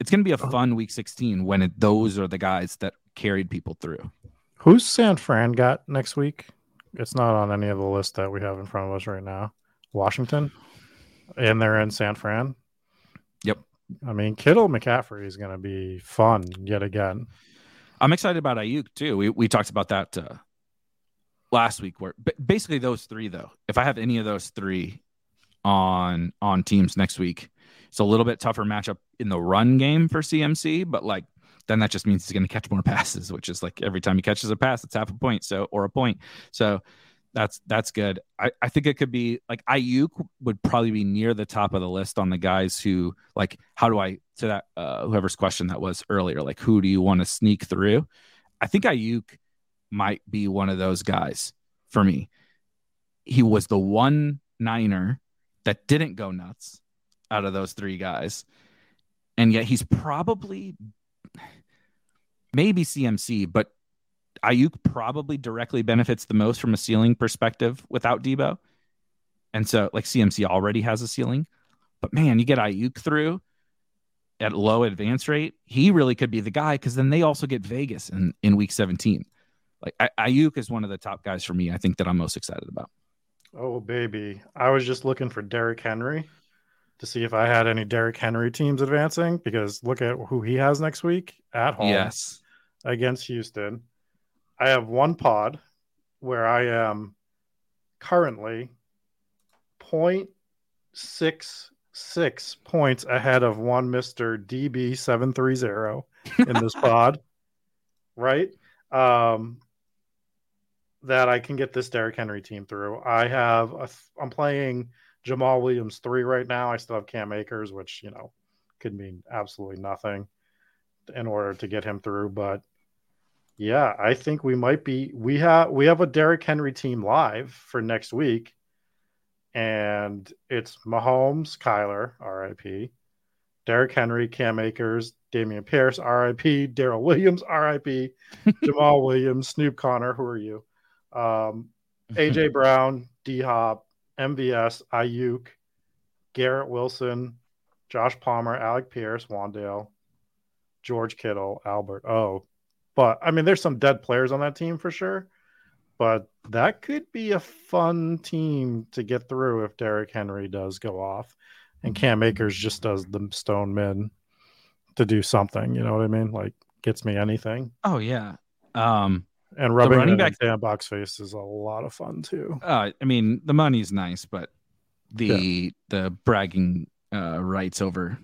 it's going to be a oh. fun week 16 when it, those are the guys that carried people through. Who's San Fran got next week? It's not on any of the list that we have in front of us right now. Washington, and they're in San Fran. Yep. I mean, Kittle McCaffrey is going to be fun yet again. I'm excited about Aiyuk too. We we talked about that uh, last week. Where basically those three though, if I have any of those three on on teams next week, it's a little bit tougher matchup in the run game for CMC. But like then that just means he's going to catch more passes, which is like every time he catches a pass, it's half a point, so or a point. So that's that's good. I, I think it could be like Aiyuk would probably be near the top of the list on the guys who like how do I to that uh, whoever's question that was earlier like who do you want to sneak through? I think Aiyuk might be one of those guys for me. He was the one Niner that didn't go nuts out of those three guys, and yet he's probably maybe CMC, but Aiyuk probably directly benefits the most from a ceiling perspective without Debo. And so, like CMC already has a ceiling, but man, you get Aiyuk through at low advance rate, he really could be the guy because then they also get Vegas in, in week 17. Like Aiyuk is one of the top guys for me. I think that I'm most excited about. Oh baby, I was just looking for Derrick Henry to see if I had any Derrick Henry teams advancing because look at who he has next week at home Yes. against Houston. I have one pod where I am currently 0.66 points ahead of one Mr. DB730 in this pod. right? Um, that I can get this Derrick Henry team through. I have a, I'm playing Jamaal Williams three right now. I still have Cam Akers, which you know could mean absolutely nothing in order to get him through. But yeah, I think we might be we have we have a Derrick Henry team live for next week. And it's Mahomes, Kyler, RIP, Derrick Henry, Cam Akers, Dameon Pierce, RIP, Darrell Williams, RIP, Jamaal Williams, Snoop Conner, who are you? Um, AJ Brown, D Hop, MVS, Aiyuk, Garrett Wilson, Josh Palmer, Alec Pierce, Wan'Dale, George Kittle, Albert. Oh, but I mean, there's some dead players on that team for sure. But that could be a fun team to get through if Derrick Henry does go off and Cam Akers just does the stone men to do something. You know what I mean? Like gets me anything. Oh yeah. Um, and rubbing running back box face is a lot of fun too. Uh, I mean, the money's nice, but the yeah. the bragging uh, rights over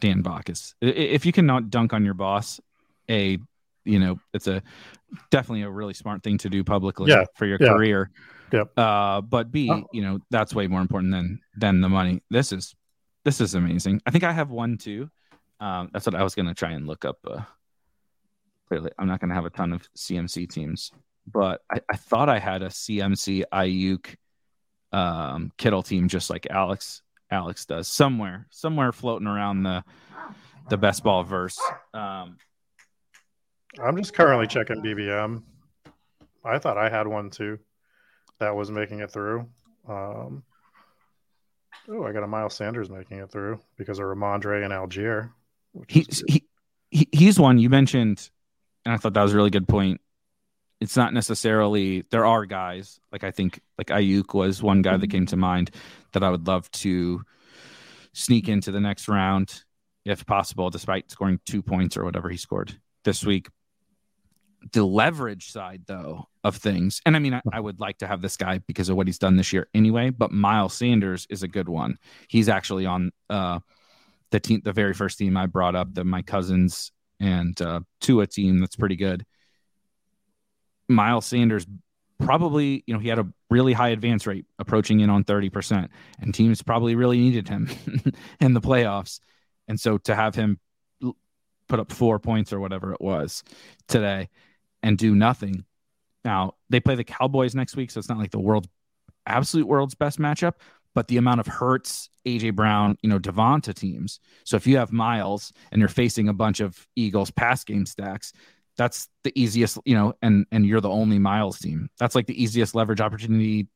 Dan Bach is if you cannot dunk on your boss, a you know it's a definitely a really smart thing to do publicly yeah. for your yeah. career. Yep. Uh, but B, oh. you know that's way more important than than the money. This is this is amazing. I think I have one too. Um, that's what I was gonna try and look up. Uh, clearly, I'm not gonna have a ton of CMC teams, but I, I thought I had a CMC Aiyuk um, Kittle team just like Alex Alex does somewhere somewhere floating around the the best ball verse. Um, I'm just currently checking BBM. I thought I had one too that was making it through. Um, oh, I got a Miles Sanders making it through because of Rhamondre and Allgeier. He, he he's one you mentioned, and I thought that was a really good point. It's not necessarily there are guys like I think like Aiyuk was one guy that mm-hmm. came to mind that I would love to sneak into the next round if possible, despite scoring two points or whatever he scored this week the leverage side though of things and i mean I, I, would like to have this guy because of what he's done this year anyway but miles sanders is a good one he's actually on uh the team the very first team i brought up that my cousins and uh a team that's pretty good miles sanders probably you know he had a really high advance rate approaching in on 30% and teams probably really needed him in the playoffs and so to have him put up four points or whatever it was today and do nothing. Now they play the Cowboys next week, so it's not like the world's absolute world's best matchup, but the amount of Hurts, AJ Brown, you know, Devonta teams. So if you have Miles and you're facing a bunch of Eagles pass game stacks, that's the easiest, you know, and and you're the only Miles team. That's like the easiest leverage opportunity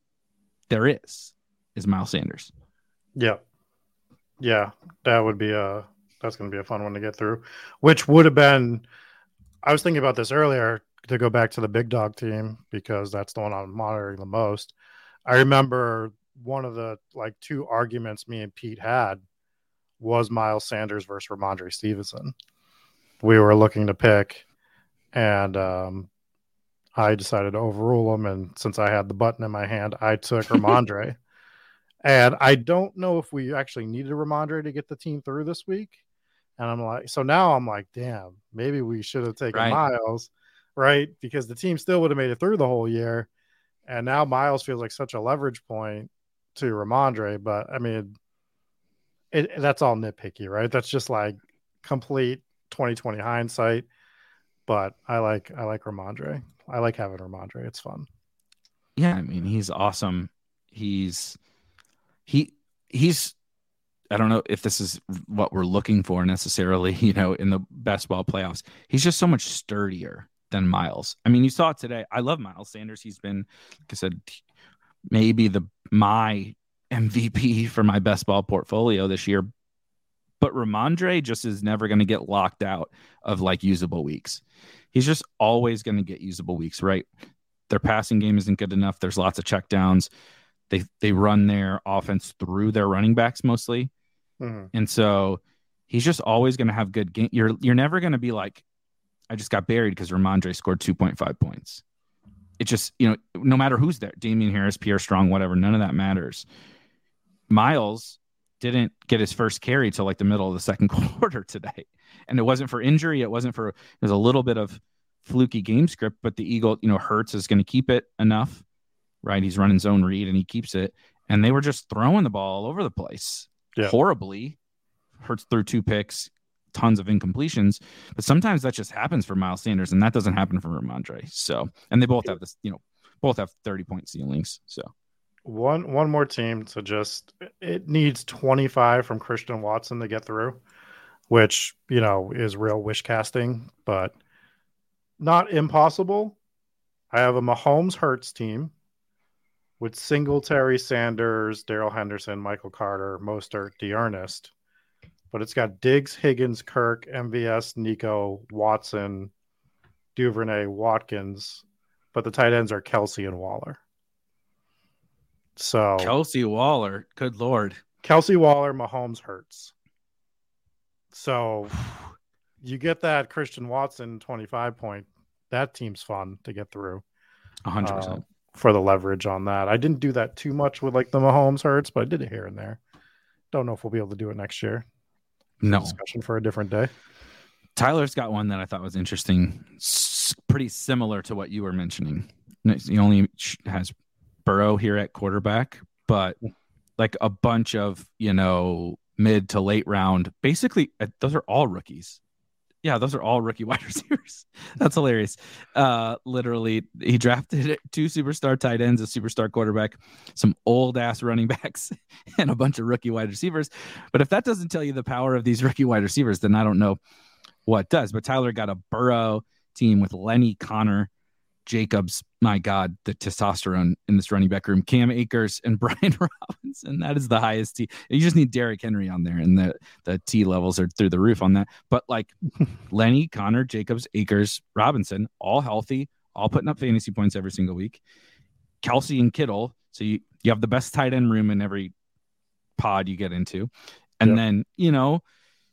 there is, is Miles Sanders. Yeah. Yeah. That would be a that's gonna be a fun one to get through. Which would have been I was thinking about this earlier to go back to the big dog team because that's the one I'm monitoring the most. I remember one of the like two arguments me and Pete had was Miles Sanders versus Rhamondre Stevenson. We were looking to pick, and um, I decided to overrule him. And since I had the button in my hand, I took Rhamondre. and I don't know if we actually needed Rhamondre to get the team through this week. And I'm like, so now I'm like, damn, maybe we should have taken right. Miles right? Because the team still would have made it through the whole year. And now Miles feels like such a leverage point to Rhamondre. But I mean, it, that's all nitpicky, right? That's just like complete 2020 hindsight. But I like I like Rhamondre. I like having Rhamondre. It's fun. Yeah, I mean, he's awesome. He's he he's I don't know if this is what we're looking for necessarily, you know, in the best ball playoffs. He's just so much sturdier than Miles. I mean, you saw it today. I love Miles Sanders. He's been, like I said, maybe the my MVP for my best ball portfolio this year. But Rhamondre just is never going to get locked out of like usable weeks. He's just always going to get usable weeks, right? Their passing game isn't good enough. There's lots of checkdowns. They they run their offense through their running backs mostly, mm-hmm. and so he's just always going to have good game. You're you're never going to be like I just got buried because Rhamondre scored 2.5 points. It just, you know, no matter who's there, Damien Harris, Pierre Strong, whatever, none of that matters. Miles didn't get his first carry till like the middle of the second quarter today. And it wasn't for injury. It wasn't for, it was a little bit of fluky game script, but the Eagle, you know, Hurts is going to keep it enough, right? He's running zone read and he keeps it. And they were just throwing the ball all over the place Yeah. horribly. Hurts threw two picks, tons of incompletions. But sometimes that just happens for Miles Sanders, and that doesn't happen for Rhamondre. So, and they both have this, you know, both have 30 point ceilings. So, One one more team to just it needs 25 from Christian Watson to get through, which, you know, is real wish casting, but not impossible. I have a Mahomes Hurts team with Singletary, Sanders, Darrell Henderson, Michael Carter, Mostert, D'Ernest. But it's got Diggs, Higgins, Kirk, MVS, Nico, Watson, Duvernay, Watkins. But the tight ends are Kelce and Waller. So Kelce Waller, good Lord. Kelce Waller, Mahomes hurts. So you get that Christian Watson 25 point. That team's fun to get through 100%. uh, for the leverage on that. I didn't do that too much with like the Mahomes hurts, but I did it here and there. Don't know if we'll be able to do it next year. No. Discussion for a different day. Tyler's got one that I thought was interesting, s- pretty similar to what you were mentioning. He only has Burrow here at quarterback, but like a bunch of, you know, mid to late round, basically, uh, those are all rookies. Yeah, those are all rookie wide receivers. That's hilarious. Uh, literally, he drafted two superstar tight ends, a superstar quarterback, some old ass running backs, and a bunch of rookie wide receivers. But if that doesn't tell you the power of these rookie wide receivers, then I don't know what does. But Tyler got a Burrow team with Lenny Connor, Jacobs. My God, the testosterone in this running back room. Cam Akers and Brian Robinson. That is the highest T. You just need Derrick Henry on there, and the the T levels are through the roof on that. But like Lenny Connor, Jacobs, Akers, Robinson, all healthy, all putting up fantasy points every single week. Kelce and Kittle. So you you have the best tight end room in every pod you get into, and Yep. then you know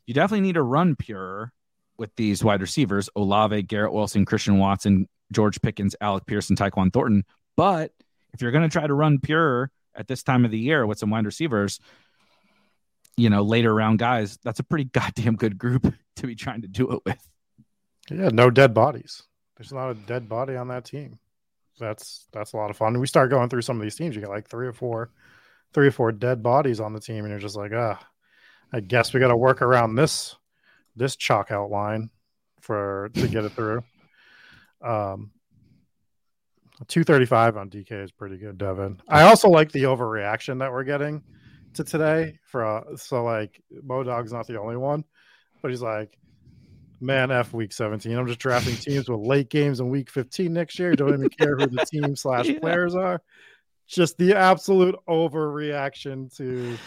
you definitely need to run pure with these wide receivers Olave, Garrett Wilson, Christian Watson, George Pickens, Alec Pearson, Tyquan Thornton. But if you're going to try to run pure at this time of the year with some wide receivers, you know, later round guys, that's a pretty goddamn good group to be trying to do it with. Yeah, no dead bodies. There's not a dead body on that team. That's that's a lot of fun. We start going through some of these teams. You got like three or four, three or four dead bodies on the team, and you're just like, ah, I guess we got to work around this this chalk outline for to get it through. Um, two thirty five on DK is pretty good, Devin. I also like the overreaction that we're getting to today. For uh, so like Modog's not the only one, but he's like, man, F week 17. I'm just drafting teams with late games in week 15 next year. Don't even care who the team slash Yeah. players are. Just the absolute overreaction to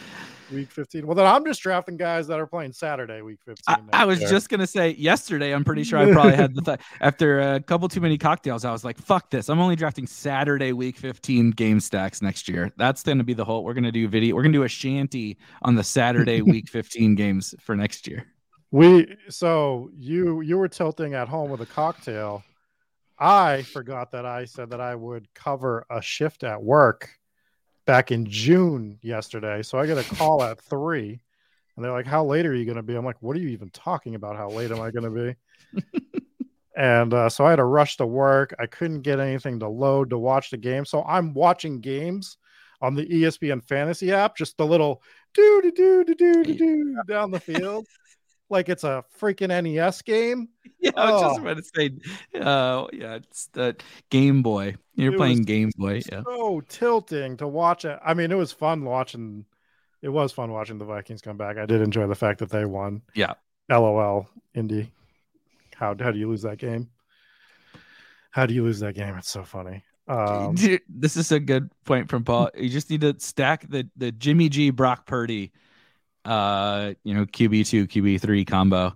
week 15. Well, then I'm just drafting guys that are playing Saturday, week 15. I, I was year. just gonna say yesterday. I'm pretty sure I probably had the th- after a couple too many cocktails. I was like, "Fuck this! I'm only drafting Saturday Week 15 game stacks next year. That's gonna be the whole. We're gonna do video. We're gonna do a shanty on the Saturday Week 15 games for next year. We so you you were tilting at home with a cocktail. I forgot that I said that I would cover a shift at work back in June yesterday. So I get a call at three, and they're like, "How late are you going to be?" I'm like, "What are you even talking about? How late am I going to be?" and uh, so I had to rush to work. I couldn't get anything to load to watch the game, so I'm watching games on the ESPN Fantasy app, just the little do do do do do do down the field like it's a freaking NES game. Yeah, I was just Oh. about to say. Uh, yeah, it's the Game Boy. You're It playing Game Boy. Yeah. So tilting to watch it. I mean, it was fun watching. It was fun watching the Vikings come back. I did enjoy the fact that they won. Yeah. LOL, Indy. How how do you lose that game? How do you lose that game? It's so funny. Um, Dude, this is a good point from Paul. You just need to stack the the Jimmy G Brock Purdy, uh, you know QB two QB three combo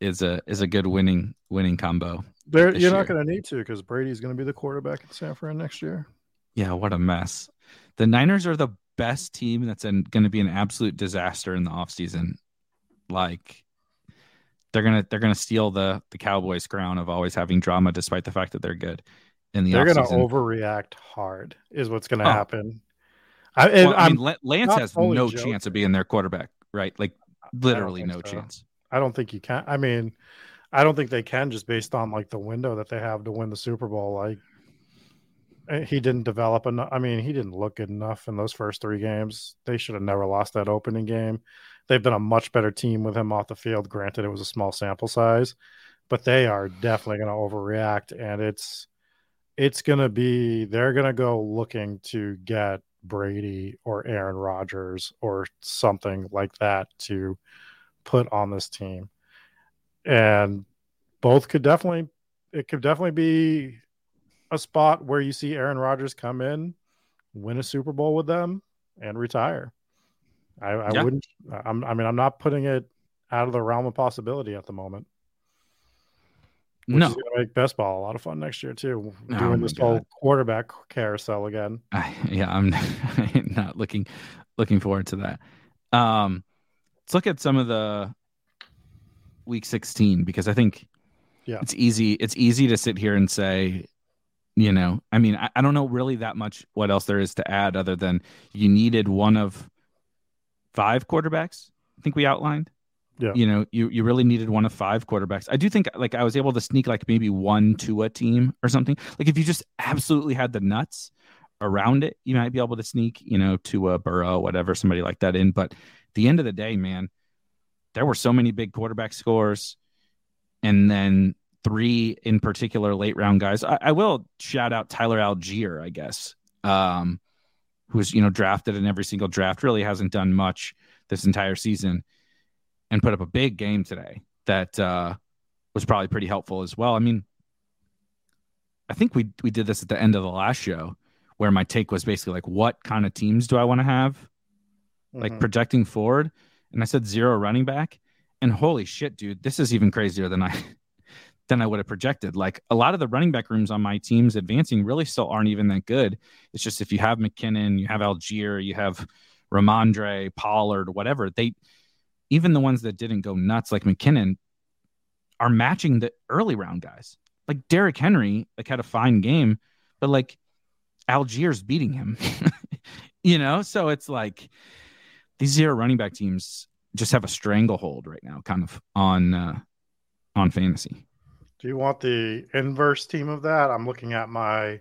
is a is a good winning winning combo. there, you're year. not going to need to because Brady's going to be the quarterback in San Fran next year. Yeah, what a mess. The Niners are the best team that's going to be an absolute disaster in the offseason. Like they're gonna they're gonna steal the the Cowboys crown of always having drama, despite the fact that they're good in the They're going to overreact hard, is what's going to Oh. happen. I, Well, I mean, Lance has no joking. chance of being their quarterback, right? Like literally no so. chance. I don't think you can. I mean, I don't think they can just based on like the window that they have to win the Super Bowl. Like eh, he didn't develop enough. I mean, he didn't look good enough in those first three games. They should have never lost that opening game. They've been a much better team with him off the field. Granted, it was a small sample size, but they are definitely going to overreact, and it's it's going to be they're going to go looking to get Brady or Aaron Rodgers or something like that to put on this team. And both could definitely it could definitely be a spot where you see Aaron Rodgers come in, win a Super Bowl with them, and retire. I, I yeah. wouldn't. I'm, I mean, I'm not putting it out of the realm of possibility at the moment. No, make best ball a lot of fun next year too. Oh doing this God. whole quarterback carousel again. I, yeah, I'm not looking looking forward to that. Um, let's look at some of the week 16 because I think yeah, it's easy. It's easy to sit here and say, you know, I mean, I, I don't know really that much what else there is to add other than you needed one of five quarterbacks. I think we outlined. Yeah. You know, you, you really needed one of five quarterbacks. I do think like I was able to sneak like maybe one to a team or something. Like if you just absolutely had the nuts around it, you might be able to sneak, you know, to a Burrow, whatever, somebody like that in. But the end of the day, man, there were so many big quarterback scores. And then three in particular late round guys. I, I will shout out Tyler Allgeier, I guess. Um, who's, you know, drafted in every single draft, really hasn't done much this entire season and put up a big game today that uh, was probably pretty helpful as well. I mean, I think we we did this at the end of the last show where my take was basically like, what kind of teams do I want to have, mm-hmm. like projecting forward, and I said zero running back, and holy shit, dude, this is even crazier than I than I would have projected. Like a lot of the running back rooms on my teams advancing really still aren't even that good. It's just if you have McKinnon, you have Allgeier, you have Rhamondre, Pollard, whatever, they even the ones that didn't go nuts, like McKinnon, are matching the early round guys. Like Derrick Henry, like had a fine game, but like Allgeier's beating him. you know, so it's like these zero running back teams just have a stranglehold right now, kind of on uh, on fantasy. Do you want the inverse team of that? I'm looking at my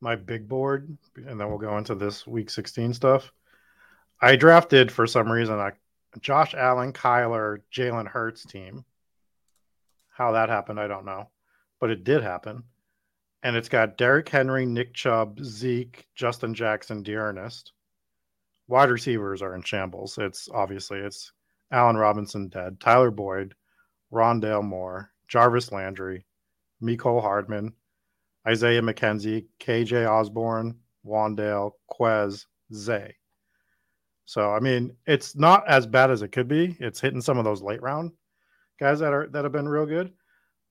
my big board, and then we'll go into this week 16 stuff. I drafted for some reason I Josh Allen, Kyler, Jalen Hurts team. How that happened, I don't know, but it did happen. And it's got Derrick Henry, Nick Chubb, Zeke, Justin Jackson, D'Ernest. Wide receivers are in shambles. It's obviously it's Allen Robinson dead, Tyler Boyd, Rondale Moore, Jarvis Landry, Mecole Hardman, Isaiah McKenzie, KJ Osborn, Wan'Dale, Quez, Zay. So I mean, it's not as bad as it could be. It's hitting some of those late round guys that are that have been real good,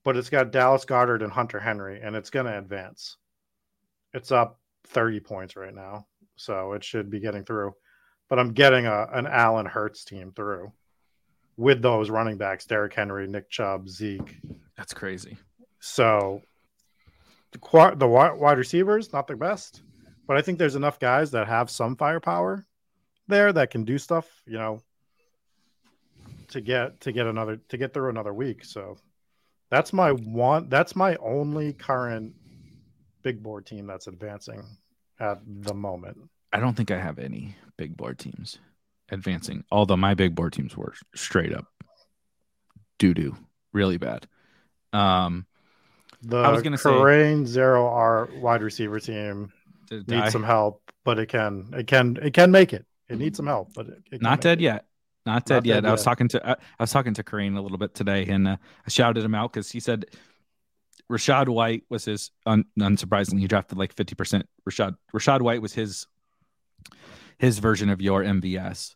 but it's got Dallas Goedert and Hunter Henry, and it's going to advance. It's up 30 points right now, so it should be getting through. But I'm getting a an Allen Hurts team through with those running backs: Derrick Henry, Nick Chubb, Zeke. That's crazy. So the, the wide receivers not the best, but I think there's enough guys that have some firepower there that can do stuff, you know, to get to get another to get through another week. So that's my one that's my only current big board team that's advancing at the moment. I don't think I have any big board teams advancing, although my big board teams were straight up doo doo, really bad. Um, the I was going to say zero R wide receiver team needs some help, but it can it can it can make it. It needs some help, but it, it not dead it. yet. Not dead not yet. Dead I was talking to I, I, was talking to Kareem a little bit today, and uh, I shouted him out because he said Rachaad White was his. Un, unsurprisingly, he drafted like fifty percent. Rachaad Rachaad White was his his version of your MVS.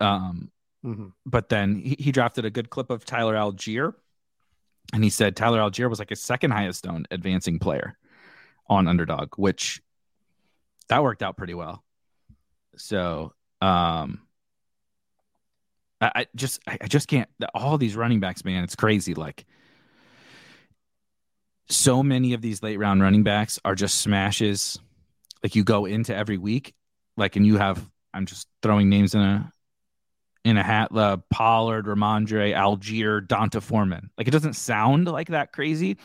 Um, mm-hmm. but then he, he drafted a good clip of Tyler Allgeier, and he said Tyler Allgeier was like his second highest owned advancing player on Underdog, which that worked out pretty well. So um I, I just I just can't all these running backs, man, it's crazy. Like so many of these late round running backs are just smashes. Like you go into every week, like and you have I'm just throwing names in a in a hat, the Pollard, Rhamondre, Allgeier, D'Onta Foreman. Like it doesn't sound like that crazy,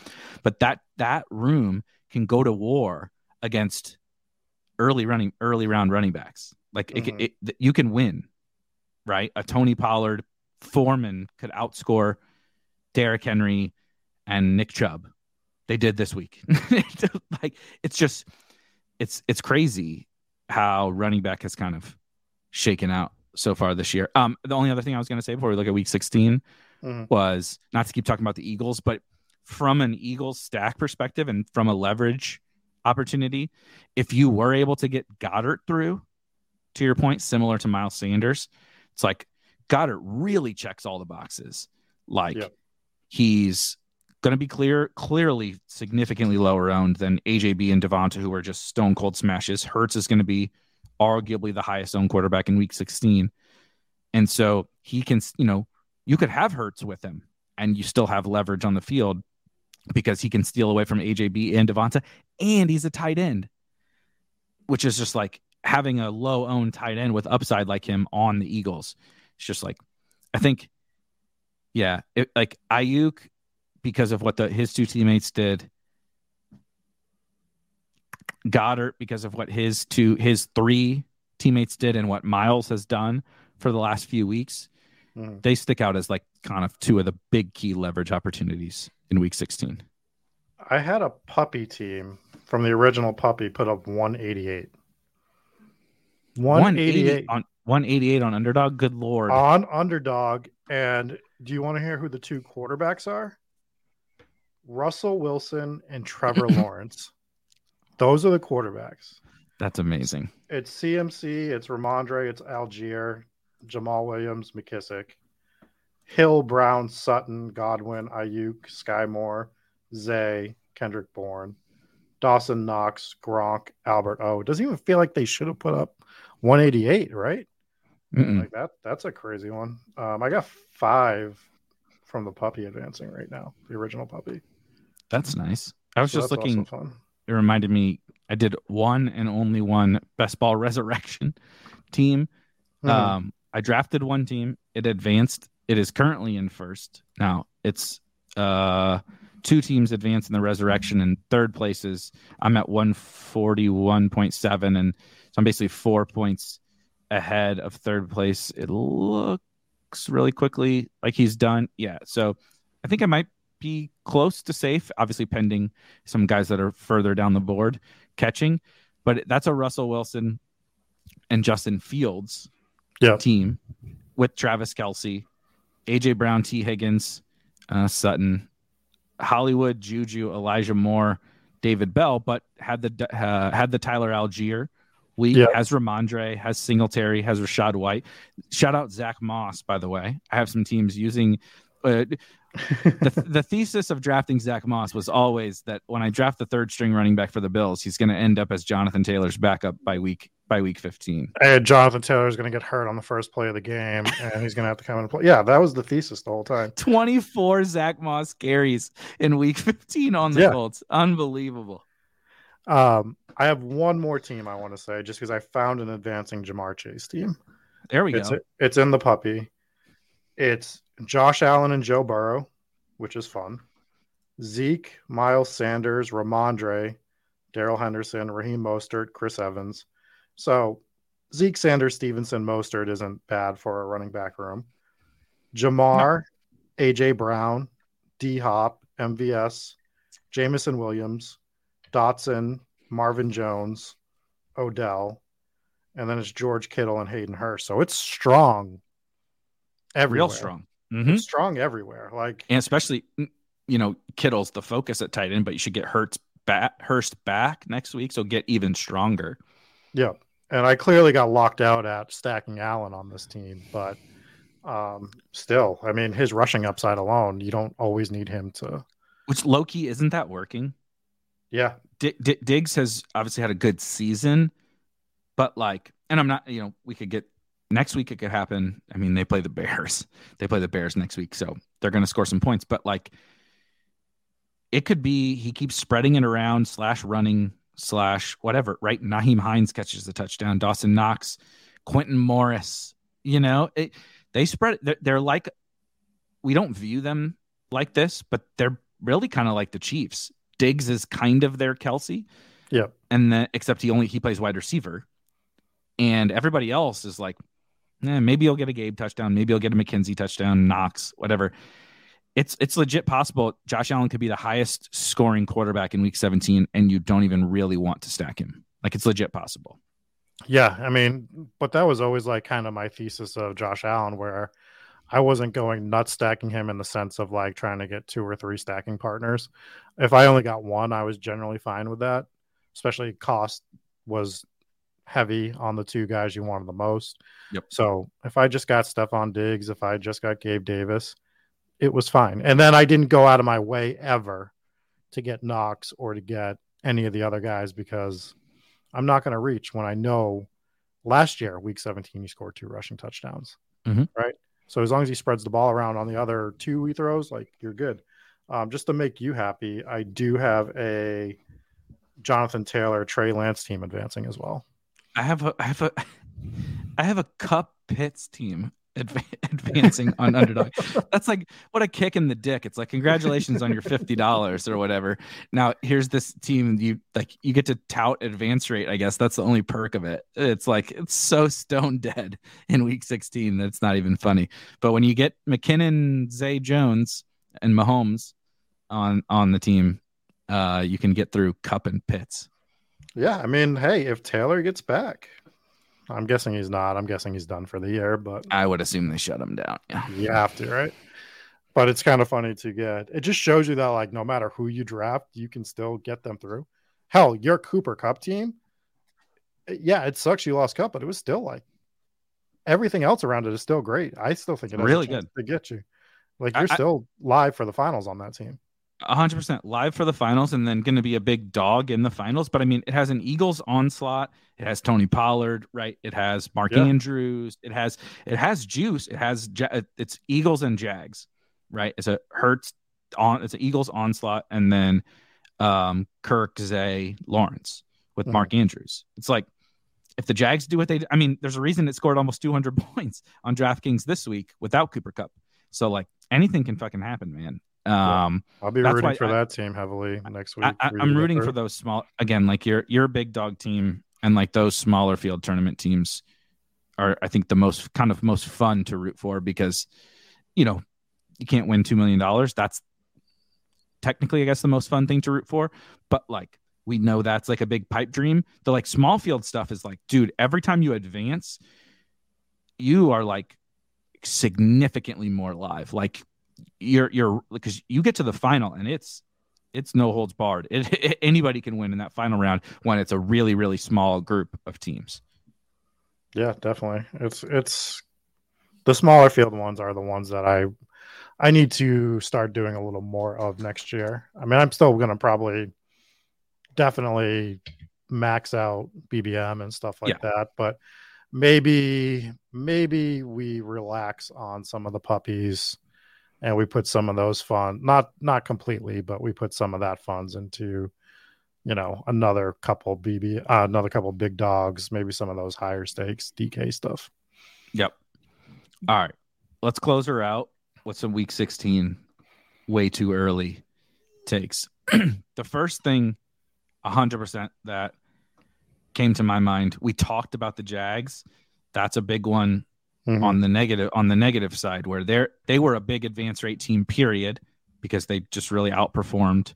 but that that room can go to war against early running early round running backs. Like mm-hmm. it, it, you can win, right? A Tony Pollard, Foreman could outscore Derrick Henry and Nick Chubb. They did this week. like it's just it's it's crazy how running back has kind of shaken out so far this year. Um, the only other thing I was going to say before we look at week 16 mm-hmm. was not to keep talking about the Eagles, but from an Eagles stack perspective and from a leverage opportunity, if you were able to get Goedert through, to your point, similar to Miles Sanders, it's like Goedert really checks all the boxes. Like yep. he's going to be clear, clearly significantly lower owned than AJB and Devonta, who are just stone cold smashes. Hurts is going to be arguably the highest owned quarterback in week 16. And so he can, you know, you could have Hurts with him and you still have leverage on the field because he can steal away from AJB and Devonta, and he's a tight end, which is just like having a low owned tight end with upside like him on the Eagles. It's just like, I think, yeah, it, like Aiyuk because of what the his two teammates did, Goedert because of what his two his three teammates did and what Miles has done for the last few weeks, mm. they stick out as like kind of two of the big key leverage opportunities in week 16. I had a puppy team from the original puppy put up 188. 188 on 188 on underdog. Good lord. On underdog. And do you want to hear who the two quarterbacks are? Russell Wilson and Trevor Lawrence. Those are the quarterbacks. That's amazing. It's CMC, it's Rhamondre, it's Allgeier, Jamaal Williams, McKissic, Hill, Brown, Sutton, Godwin, Aiyuk, Sky Moore, Zay, Kendrick Bourne, Dawson Knox, Gronk, Albert O. It doesn't even feel like they should have put up 188, right? Mm-mm. Like that. That's a crazy one. Um, I got five from the puppy advancing right now, the original puppy. That's nice. I was so just looking it reminded me I did one and only one best ball resurrection team. Mm-hmm. Um, I drafted one team. It advanced. It is currently in first. Now it's uh, two teams advance in the resurrection and third places. I'm at 141.7 and so I'm basically four points ahead of third place. It looks really quickly like he's done. Yeah. So I think I might be close to safe, obviously pending some guys that are further down the board catching. But that's a Russell Wilson and Justin Fields yep. team with Travis Kelce AJ Brown, t Higgins, uh, Sutton, Hollywood, Juju, Elijah Moore, David Bell, but had the uh, had the Tyler Allgeier week, yep. has Rhamondre, has Singletary, has Rachaad White. Shout out Zack Moss, by the way. I have some teams using uh, the, the thesis of drafting Zack Moss was always that when I draft the third string running back for the Bills, he's going to end up as Jonathan Taylor's backup by week by week 15. And Jonathan is going to get hurt on the first play of the game, and he's going to have to come and play. Yeah, that was the thesis the whole time. 24 Zack Moss carries in week 15 on the yeah. Colts. Unbelievable. Um, I have one more team I want to say just because I found an advancing Ja'Marr Chase team. There we it's go. It's in the puppy. It's Josh Allen and Joe Burrow, which is fun. Zeke, Miles Sanders, Rhamondre, Darrell Henderson, Raheem Mostert, Chris Evans. So Zeke, Sanders, Stevenson, Mostert isn't bad for a running back room. Ja'Marr, no. AJ Brown, D Hop, MVS, Jameson Williams, Dotson, Marvin Jones, Odell, and then it's George Kittle and Hayden Hurst. So it's strong everywhere. Real strong. Mm-hmm. strong everywhere. Like and especially you know Kittle's the focus at tight end, but you should get Hurts back, Hurst back next week, so get even stronger. Yeah, and I clearly got locked out at stacking Allen on this team, but um, still, I mean, his rushing upside alone, you don't always need him to. Which Loki isn't that working? Yeah, D- D- Diggs has obviously had a good season, but like, and I'm not, you know, we could get next week it could happen. I mean, they play the Bears. They play the Bears next week, so they're going to score some points. But like, it could be he keeps spreading it around slash running slash whatever. Right? Nyheim Hines catches the touchdown. Dawson Knox, Quintin Morris. You know, it, they spread. They're, they're like we don't view them like this, but they're really kind of like the Chiefs. Diggs is kind of their Kelce. Yeah. And then except he only he plays wide receiver. And everybody else is like, eh, maybe he'll get a Gabe touchdown, maybe he'll get a McKenzie touchdown, Knox, whatever. It's it's legit possible Josh Allen could be the highest scoring quarterback in week 17 and you don't even really want to stack him. Like it's legit possible. Yeah, I mean, but that was always like kind of my thesis of Josh Allen where I wasn't going nuts stacking him in the sense of like trying to get two or three stacking partners. If I only got one, I was generally fine with that. Especially cost was heavy on the two guys you wanted the most. Yep. So if I just got Stefon Diggs, if I just got Gabe Davis, it was fine. And then I didn't go out of my way ever to get Knox or to get any of the other guys because I'm not going to reach when I know last year, week 17, he scored two rushing touchdowns. Mhm. Right. So as long as he spreads the ball around on the other two he throws, like you're good. Um, just to make you happy, I do have a Jonathan Taylor, Trey Lance team advancing as well. I have a I have a I have a Kupp Pitts team adv- advancing on underdog. That's like what a kick in the dick. It's like congratulations on your fifty dollars or whatever. Now here's this team you like you get to tout advance rate. I guess that's the only perk of it. It's like it's so stone dead in week sixteen that it's not even funny. But when you get McKinnon, Zay Jones, and Mahomes on on the team, uh, you can get through Kupp and Pitts. Yeah, I mean, hey, if Taylor gets back, I'm guessing he's not. I'm guessing he's done for the year, but I would assume they shut him down. Yeah. you have to, right? But it's kind of funny to get. It just shows you that, like, no matter who you draft, you can still get them through. Hell, your Cooper Kupp team, yeah, it sucks you lost Kupp, but it was still like everything else around it is still great. I still think it Really good to get you. Like you're I- still live for the finals on that team. Hundred percent live for the finals, and then going to be a big dog in the finals. But I mean, it has an Eagles onslaught. It has Tony Pollard, right? It has Mark Yeah. Andrews. It has it has juice. It has it's Eagles and Jags, right? It's a Hurts on. It's an Eagles onslaught, and then um Kirk, Zay, Lawrence with Mhm. Mark Andrews. It's like if the Jags do what they, I mean, there's a reason it scored almost 200 points on DraftKings this week without Cooper Kupp. So like anything can fucking happen, man. Yeah. Um, I'll be rooting for I- that team heavily next week. I, I'm rooting for those small again, like your your big dog team and like those smaller field tournament teams are I think the most kind of most fun to root for because you know you can't win two million dollars. That's technically I guess the most fun thing to root for, but like we know that's like a big pipe dream. The like small field stuff is like, dude, every time you advance, you are like significantly more live. Like you're you're because you get to the final and it's it's no holds barred. It, anybody can win in that final round when it's a really really small group of teams. Yeah, definitely. It's it's the smaller field ones are the ones that I I need to start doing a little more of next year. I mean, I'm still gonna probably definitely max out BBM and stuff like that, but maybe maybe we relax on some of the puppies and we put some of those funds not not completely, but we put some of that funds into you know another couple BB uh, another couple big dogs, maybe some of those higher stakes DK stuff. Yep. All right, let's close her out with some Week 16 way too early takes. the first thing, hundred percent that came to my mind. We talked about the Jags. That's a big one Mhm. on the negative on the negative side where they're they were a big advance rate team period because they just really outperformed.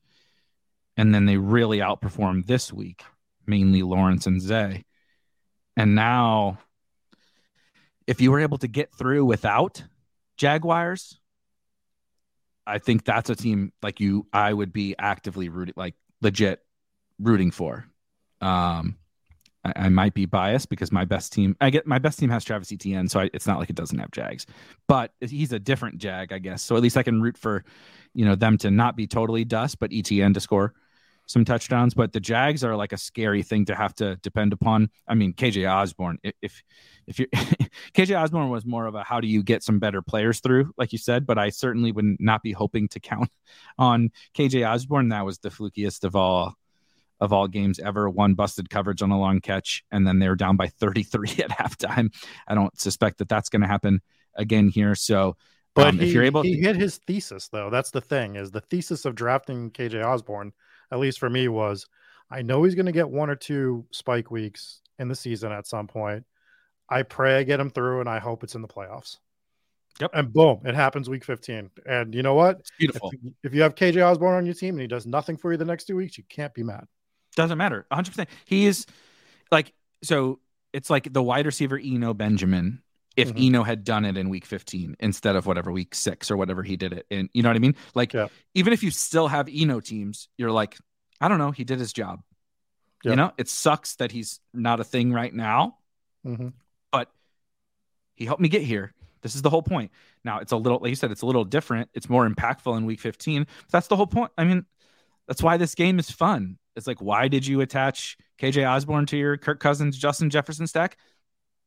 And then they really outperformed this week mainly Lawrence and Zay. And now if you were able to get through without Jaguars I think that's a team like you I would be actively rooting like legit rooting for. Um I, I might be biased because my best team, I get my best team has Travis Etienne, so I, it's not like it doesn't have Jags, but he's a different Jag, I guess. So at least I can root for, you know, them to not be totally dust, but Etienne to score some touchdowns. But the Jags are like a scary thing to have to depend upon. I mean, KJ Osborn, if if, you KJ Osborn was more of a how do you get some better players through, like you said, but I certainly would not be hoping to count on KJ Osborn. That was the flukiest of all of all games ever. One busted coverage on a long catch, and then they're down by 33 at halftime. I don't suspect that that's going to happen again here. So, but um, he, if you're able, he to, hit his thesis though. That's the thing is the thesis of drafting KJ Osborn, at least for me, was I know he's going to get one or two spike weeks in the season at some point. I pray I get him through, and I hope it's in the playoffs. Yep. And boom, it happens week 15. And you know what? it's beautiful. If, if you have KJ Osborn on your team and he does nothing for you the next two weeks, you can't be mad. Doesn't matter. 100. percent He is like so. It's like the wide receiver Eno Benjamin. If Mhm. Eno had done it in week 15 instead of whatever week six or whatever he did it in, you know what I mean? Like Yeah. even if you still have Eno teams, you're like, I don't know, he did his job. Yeah. You know, it sucks that he's not a thing right now, Mm-hmm. but he helped me get here. This is the whole point. Now it's a little, like you said, it's a little different. It's more impactful in week 15. But that's the whole point. I mean, that's why this game is fun. It's like, why did you attach KJ Osborn to your Kirk Cousins, Justin Jefferson stack?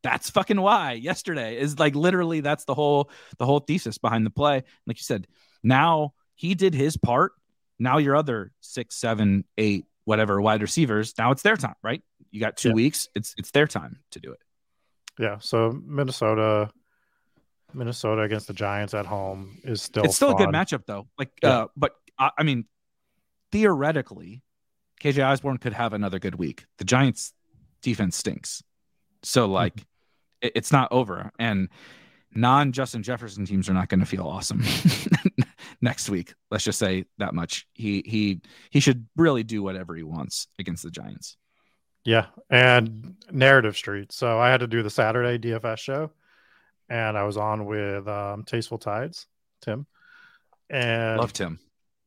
That's fucking why. Yesterday is like literally that's the whole the whole thesis behind the play. Like you said, now he did his part. Now your other six, seven, eight, whatever wide receivers. Now it's their time, right? You got two Yeah. weeks. It's it's their time to do it. Yeah. So Minnesota, Minnesota against the Giants at home is still it's still a good matchup though. Like, Yeah. uh, but I, I mean, theoretically, KJ Osborn could have another good week. The Giants' defense stinks, so like, it, it's not over. And non Justin Jefferson teams are not going to feel awesome next week. Let's just say that much. He he he should really do whatever he wants against the Giants. Yeah, and Narrative Street. So I had to do the Saturday DFS show, and I was on with um, Tasteful Tides, Tim, and Loved him.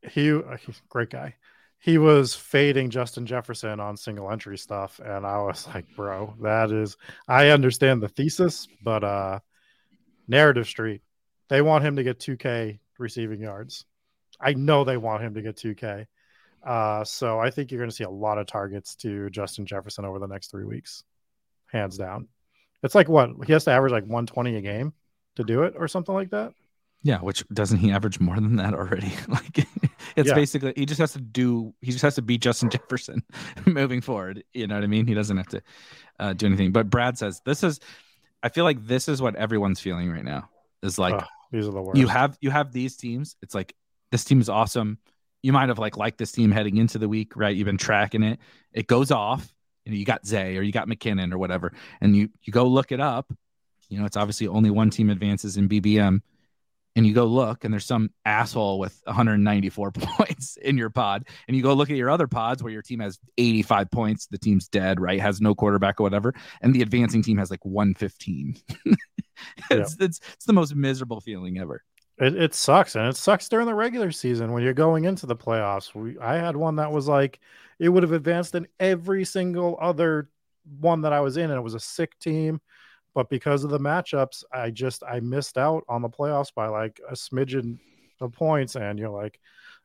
he uh, he's a great guy. He was fading Justin Jefferson on single entry stuff, and I was like, "Bro, that is." I understand the thesis, but uh, Narrative Street, they want him to get 2K receiving yards. I know they want him to get 2K. Uh, so I think you're going to see a lot of targets to Justin Jefferson over the next three weeks, hands down. It's like what he has to average like 120 a game to do it, or something like that. Yeah, which doesn't he average more than that already? like it's Yeah. basically he just has to do he just has to be Justin Jefferson moving forward. You know what I mean? He doesn't have to uh, do anything. But Brad says this is I feel like this is what everyone's feeling right now. Is like these are the worst. you have you have these teams. It's like this team is awesome. You might have like liked this team heading into the week, right? You've been tracking it. It goes off. You know, you got Zay or you got McKinnon or whatever, and you you go look it up. You know, it's obviously only one team advances in BBM, and you go look, and there's some asshole with 194 points in your pod, and you go look at your other pods where your team has 85 points. The team's dead, right? Has no quarterback or whatever, and the advancing team has like 115. it's, it's it's the most miserable feeling ever. It, it sucks, and it sucks during the regular season when you're going into the playoffs. We, I had one that was like it would have advanced in every single other one that I was in, and it was a sick team. But because of the matchups, I just I missed out on the playoffs by like a smidgen of points, and you're like,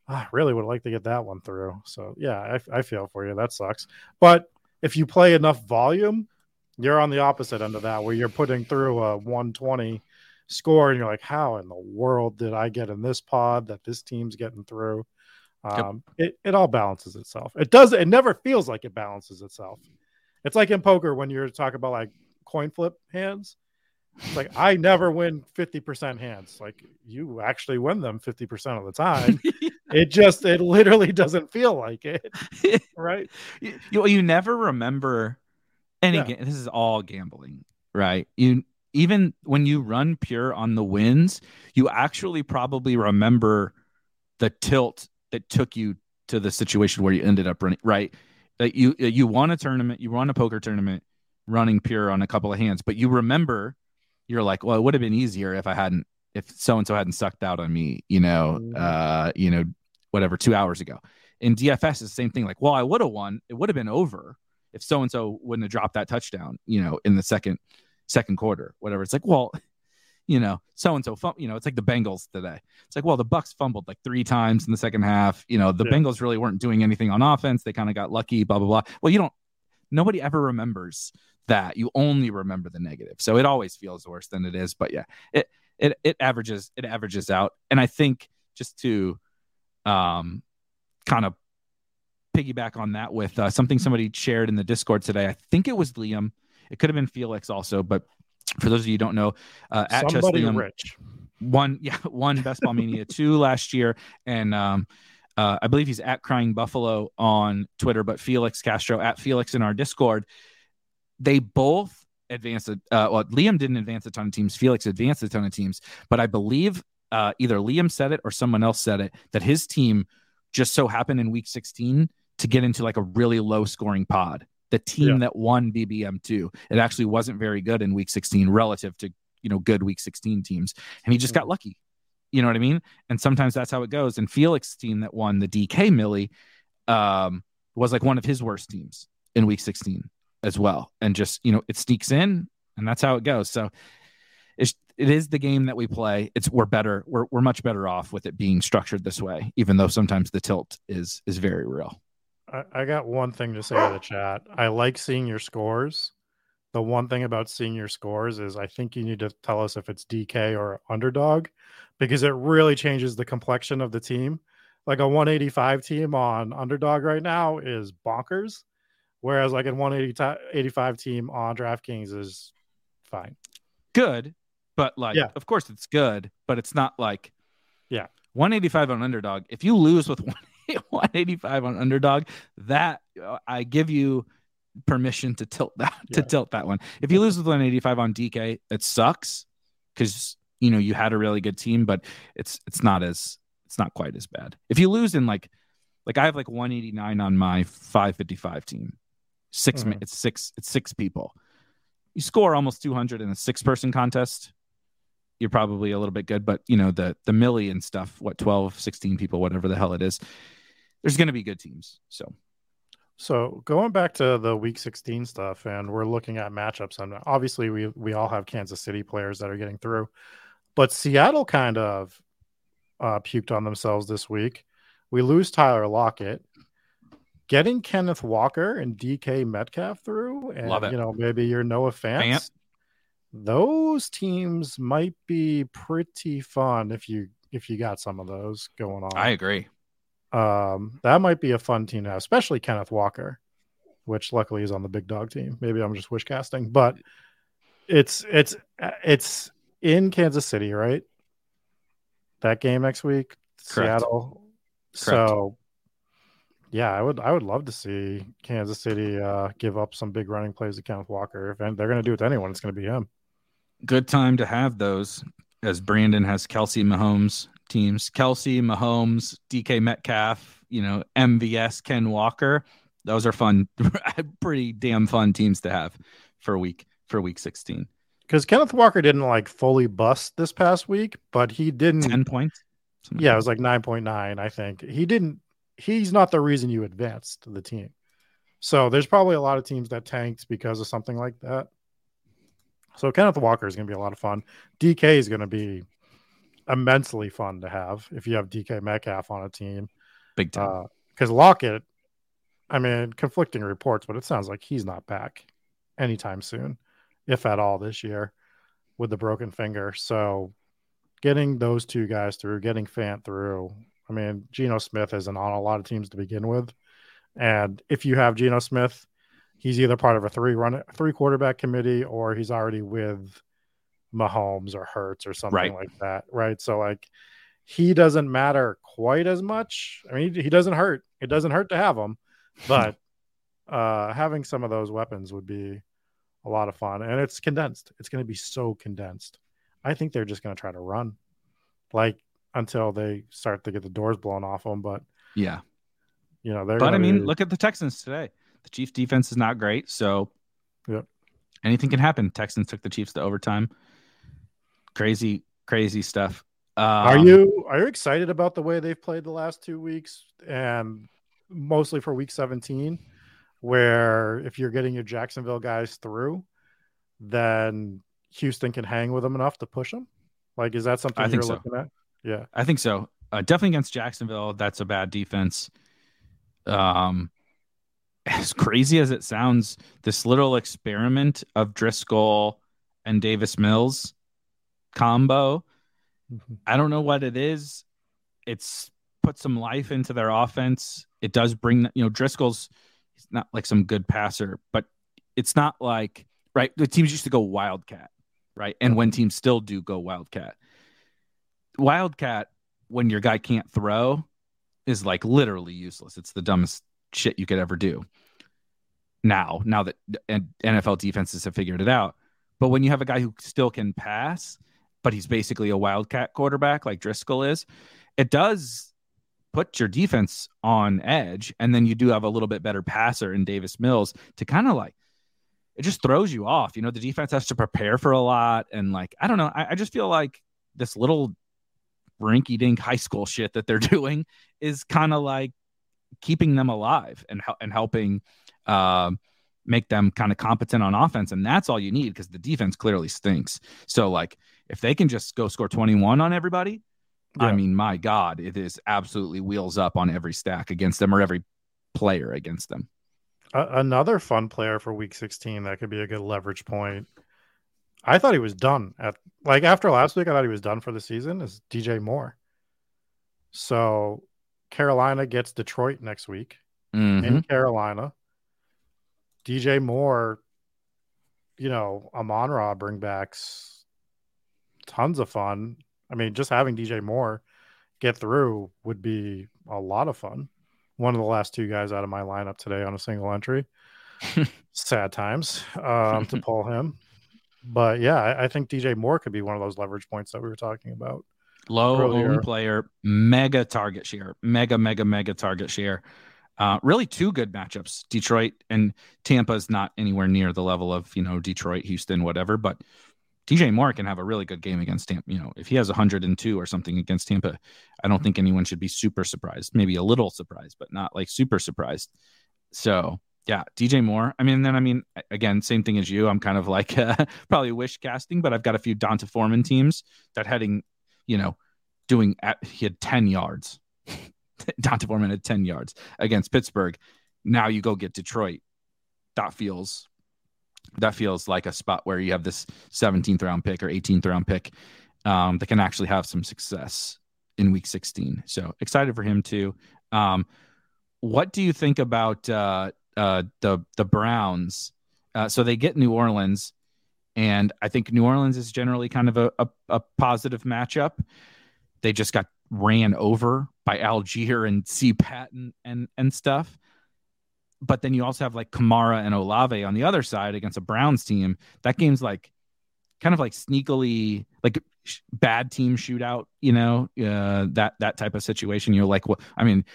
"Ah, I really would like to get that one through. So yeah, I, I feel for you. That sucks. But if you play enough volume, you're on the opposite end of that, where you're putting through a 120 score and you're like how in the world did i get in this pod that this team's getting through um it, it all balances itself it does it never feels like it balances itself it's like in poker when you're talking about like coin flip hands it's like i never win 50% hands. Like you actually win them 50% of the time. It just it literally doesn't feel like it right? You, you, never remember any Yeah. this is all gambling right? You even when you run pure on the wins you actually probably remember the tilt that took you to the situation where you ended up running right? That you you won a tournament you won a poker tournament running pure on a couple of hands but you remember you're like well it would have been easier if i hadn't if so and so hadn't sucked out on me you know Mhm. uh you know whatever two hours ago in dfs it's the same thing like well i would have won it would have been over if so and so wouldn't have dropped that touchdown you know in the second second quarter whatever it's like well you know so and so you know it's like the bengals today it's like well the Bucs fumbled like three times in the second half you know the Yeah. bengals really weren't doing anything on offense they kind of got lucky blah blah blah well you don't nobody ever remembers that you only remember the negative so it always feels worse than it is but yeah it it it averages it averages out and i think just to um kind of piggyback on that with uh, something somebody shared in the discord today i think it was liam it could have been felix also but For those of you who don't know, uh, at Somebody Liam rich. won, yeah, one Best Ball Mania two last year, and um, uh, I believe he's at Crying Buffalo on Twitter, but Felix Castro at Felix in our Discord. They both advanced. Uh, well, Liam didn't advance a ton of teams. Felix advanced a ton of teams, but I believe uh, either Liam said it or someone else said it that his team just so happened in Week 16 to get into like a really low scoring pod. The team Yeah. that won BBM two, it actually wasn't very good in Week 16 relative to you know good Week 16 teams, and he just got lucky. You know what I mean? And sometimes that's how it goes. And Felix's team that won the DK Millie um, was like one of his worst teams in Week 16 as well. And just you know, it sneaks in, and that's how it goes. So it's it is the game that we play. It's we're better. We're we're much better off with it being structured this way, even though sometimes the tilt is is very real. I, I got one thing to say to the chat. I like seeing your scores. The one thing about seeing your scores is I think you need to tell us if it's DK or underdog because it really changes the complexion of the team. Like a 185 team on underdog right now is bonkers, whereas like a 185 team on DraftKings is fine. Good, but like Yeah. of course it's good, but it's not like Yeah. 185 on underdog. If you lose with 185 on underdog, that uh, I give you permission to tilt that to tilt that one. If you lose with 185 on DK, it sucks because you know you had a really good team, but it's it's not as it's not quite as bad. If you lose in like like I have like 189 on my 555 team. 6 ma- Mhm. it's six it's six people. You score almost 200 in a six person contest. You're probably a little bit good, but you know the the millie and stuff, what 12, 16 people, whatever the hell it is. There's going to be good teams. So So going back to the week 16 stuff, and we're looking at matchups, and obviously we we all have Kansas City players that are getting through, but Seattle kind of uh, puked on themselves this week. We lose Tyler Lockett, getting Kenneth Walker and DK Metcalf through, and Love it. you know maybe you're Noah Fant. Fant. Those teams might be pretty fun if you if you got some of those going on. I agree. Um, that might be a fun team to have, especially Kenneth Walker, which luckily is on the big dog team. Maybe I'm just wish casting, but it's it's it's in Kansas City, right? That game next week, Correct. Seattle. So yeah, I would I would love to see Kansas City uh, give up some big running plays to Kenneth Walker. If they're going to do it to anyone, it's going to be him. Good time to have those as Brandon has Kelce Mahomes teams. Kelce, Mahomes, DK Metcalf, you know, MVS, Ken Walker. Those are fun, pretty damn fun teams to have for week for week 16. Because Kenneth Walker didn't like fully bust this past week, but he didn't 10 points. Something Yeah, it was like 9.9, I think. He didn't he's not the reason you advanced the team. So there's probably a lot of teams that tanked because of something like that. So Kenneth Walker is going to be a lot of fun. DK is going to be immensely fun to have if you have DK Metcalf on a team. big time. Uh, because Lockett, I mean, conflicting reports, but it sounds like he's not back anytime soon, if at all this year, with the broken finger. So getting those two guys through, getting Fant through. I mean, Geno Smith isn't on a lot of teams to begin with. And if you have Geno Smith, he's either part of a three run three quarterback committee or he's already with Mahomes or Hurts or something Right. like that. Right. So like he doesn't matter quite as much. I mean, he, he doesn't hurt. It doesn't hurt to have him, but uh having some of those weapons would be a lot of fun. And it's condensed. It's going to be so condensed. I think they're just going to try to run like until they start to get the doors blown off them. But yeah. you know, they're But I mean, be- look at the Texans today. The Chiefs defense is not great, so Yep. anything can happen. Texans took the Chiefs to overtime. Crazy, crazy stuff. Um, Are you are you excited about the way they've played the last two weeks and mostly for week 17 where if you're getting your Jacksonville guys through then Houston can hang with them enough to push them? Like is that something I you're so. looking at? Yeah. I think so. Uh, definitely against Jacksonville. That's a bad defense. Um, as crazy as it sounds, this little experiment of Driskel and Davis Mills combo, I don't know what it is. It's put some life into their offense. It does bring, you know, Driskel's he's not like some good passer, but it's not like right. The teams used to go wildcat, right? And when teams still do go wildcat, wildcat when your guy can't throw is like literally useless. It's the dumbest shit you could ever do. Now, now that NFL defenses have figured it out, but when you have a guy who still can pass, but he's basically a wildcat quarterback like Driskel is, it does put your defense on edge. And then you do have a little bit better passer in Davis Mills to kind of like it just throws you off. You know, the defense has to prepare for a lot. And like, I don't know, I, I just feel like this little rinky dink high school shit that they're doing is kind of like keeping them alive and, and helping uh, make them kind of competent on offense. And that's all you need because the defense clearly stinks. So, like, if they can just go score 21 on everybody, yeah. I mean, my God, it is absolutely wheels up on every stack against them or every player against them. Uh, another fun player for week 16 that could be a good leverage point. I thought he was done at like after last week. I thought he was done for the season. Is DJ Moore? So Carolina gets Detroit next week mm-hmm. in Carolina. DJ Moore, you know, Amon Ra bring backs tons of fun. I mean, just having DJ Moore get through would be a lot of fun. One of the last two guys out of my lineup today on a single entry. Sad times um, to pull him. But yeah, I, I, think DJ Moore could be one of those leverage points that we were talking about. Low owned player, mega target share, mega, mega, mega target share. Uh, really, two good matchups. Detroit and Tampa is not anywhere near the level of you know Detroit, Houston, whatever. But DJ Moore can have a really good game against Tampa. You know, if he has 102 or something against Tampa, I don't think anyone should be super surprised. Maybe a little surprised, but not like super surprised. So yeah, DJ Moore. I mean, then I mean, again, same thing as you. I'm kind of like uh, probably wish casting, but I've got a few D'Onta Foreman teams that heading, you know, doing at he had 10 yards. D'Onta Foreman had 10 yards against Pittsburgh. Now you go get Detroit. That feels that feels like a spot where you have this 17th round pick or 18th round pick um, that can actually have some success in week 16. So excited for him too. Um, what do you think about uh, uh, the the Browns? Uh, so they get New Orleans, and I think New Orleans is generally kind of a, a, a positive matchup. They just got ran over by Allgeier and C. Patton and and stuff but then you also have like Kamara and Olave on the other side against a Browns team. That game's like kind of like sneakily like bad team shootout, you know, uh, that that type of situation. You're like, what? I mean,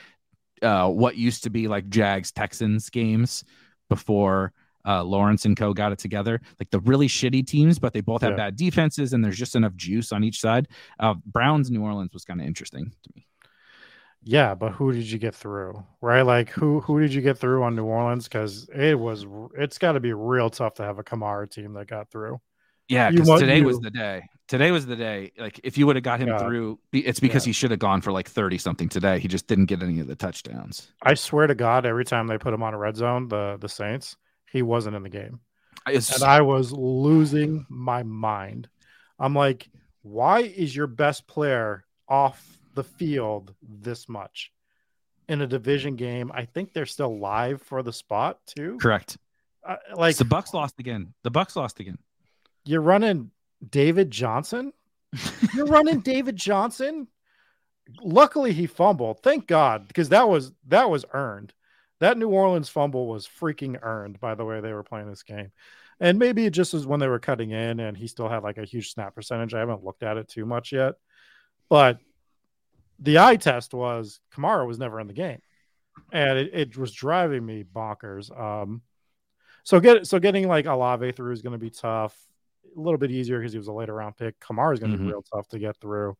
uh, what used to be like Jags Texans games before uh, Lawrence and Co got it together. Like the really shitty teams, but they both have yeah. bad defenses, and there's just enough juice on each side. Uh, Browns New Orleans was kind of interesting to me. Yeah, but who did you get through? Right? Like who who did you get through on New Orleans? Because it was it's got to be real tough to have a Kamara team that got through. Yeah, because today you, was the day. Today was the day. Like if you would have got him yeah. through, it's because yeah. he should have gone for like thirty something today. He just didn't get any of the touchdowns. I swear to God, every time they put him on a red zone, the the Saints, he wasn't in the game, it's... and I was losing my mind. I'm like, why is your best player off the field this much in a division game. I think they're still live for the spot too. Correct. Uh, like the Bucs lost again. The Bucs lost again. You're running David Johnson. You're running David Johnson. Luckily, he fumbled. Thank God, because that was that was earned. That New Orleans fumble was freaking earned by the way they were playing this game. And maybe it just was when they were cutting in and he still had like a huge snap percentage. I haven't looked at it too much yet. But the eye test was Kamara was never in the game, and it, it was driving me bonkers. Um, so get so getting like Olave through is going to be tough. A little bit easier because he was a later round pick. Kamara is going to mm-hmm. be real tough to get through.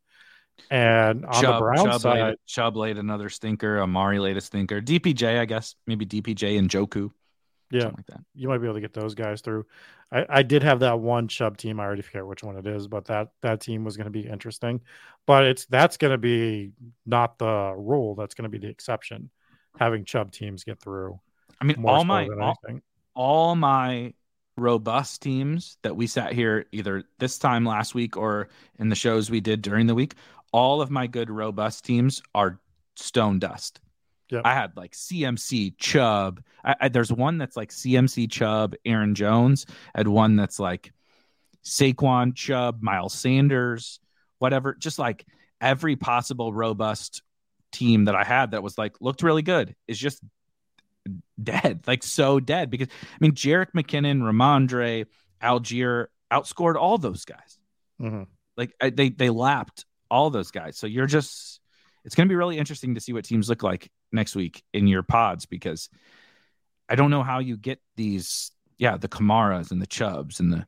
And on Chubb, the Brown Chubb side, laid, Chubb laid another stinker. Amari laid a stinker. DPJ, I guess maybe DPJ and Njoku. Yeah, like that. You might be able to get those guys through. I, I did have that one Chubb team. I already forget which one it is, but that that team was going to be interesting. But it's that's going to be not the rule. That's going to be the exception. Having Chubb teams get through. I mean, all my all, all my robust teams that we sat here either this time last week or in the shows we did during the week. All of my good robust teams are stone dust. Yep. I had like CMC Chubb. I, I, there's one that's like CMC Chubb, Aaron Jones. I had one that's like Saquon, Chubb, Miles Sanders, whatever, just like every possible robust team that I had that was like looked really good is just dead, like so dead. Because I mean, Jerick McKinnon, Rhamondre, Allgeier outscored all those guys. Mm-hmm. Like they they lapped all those guys. So you're just it's going to be really interesting to see what teams look like next week in your pods because I don't know how you get these yeah the Kamaras and the Chubbs and the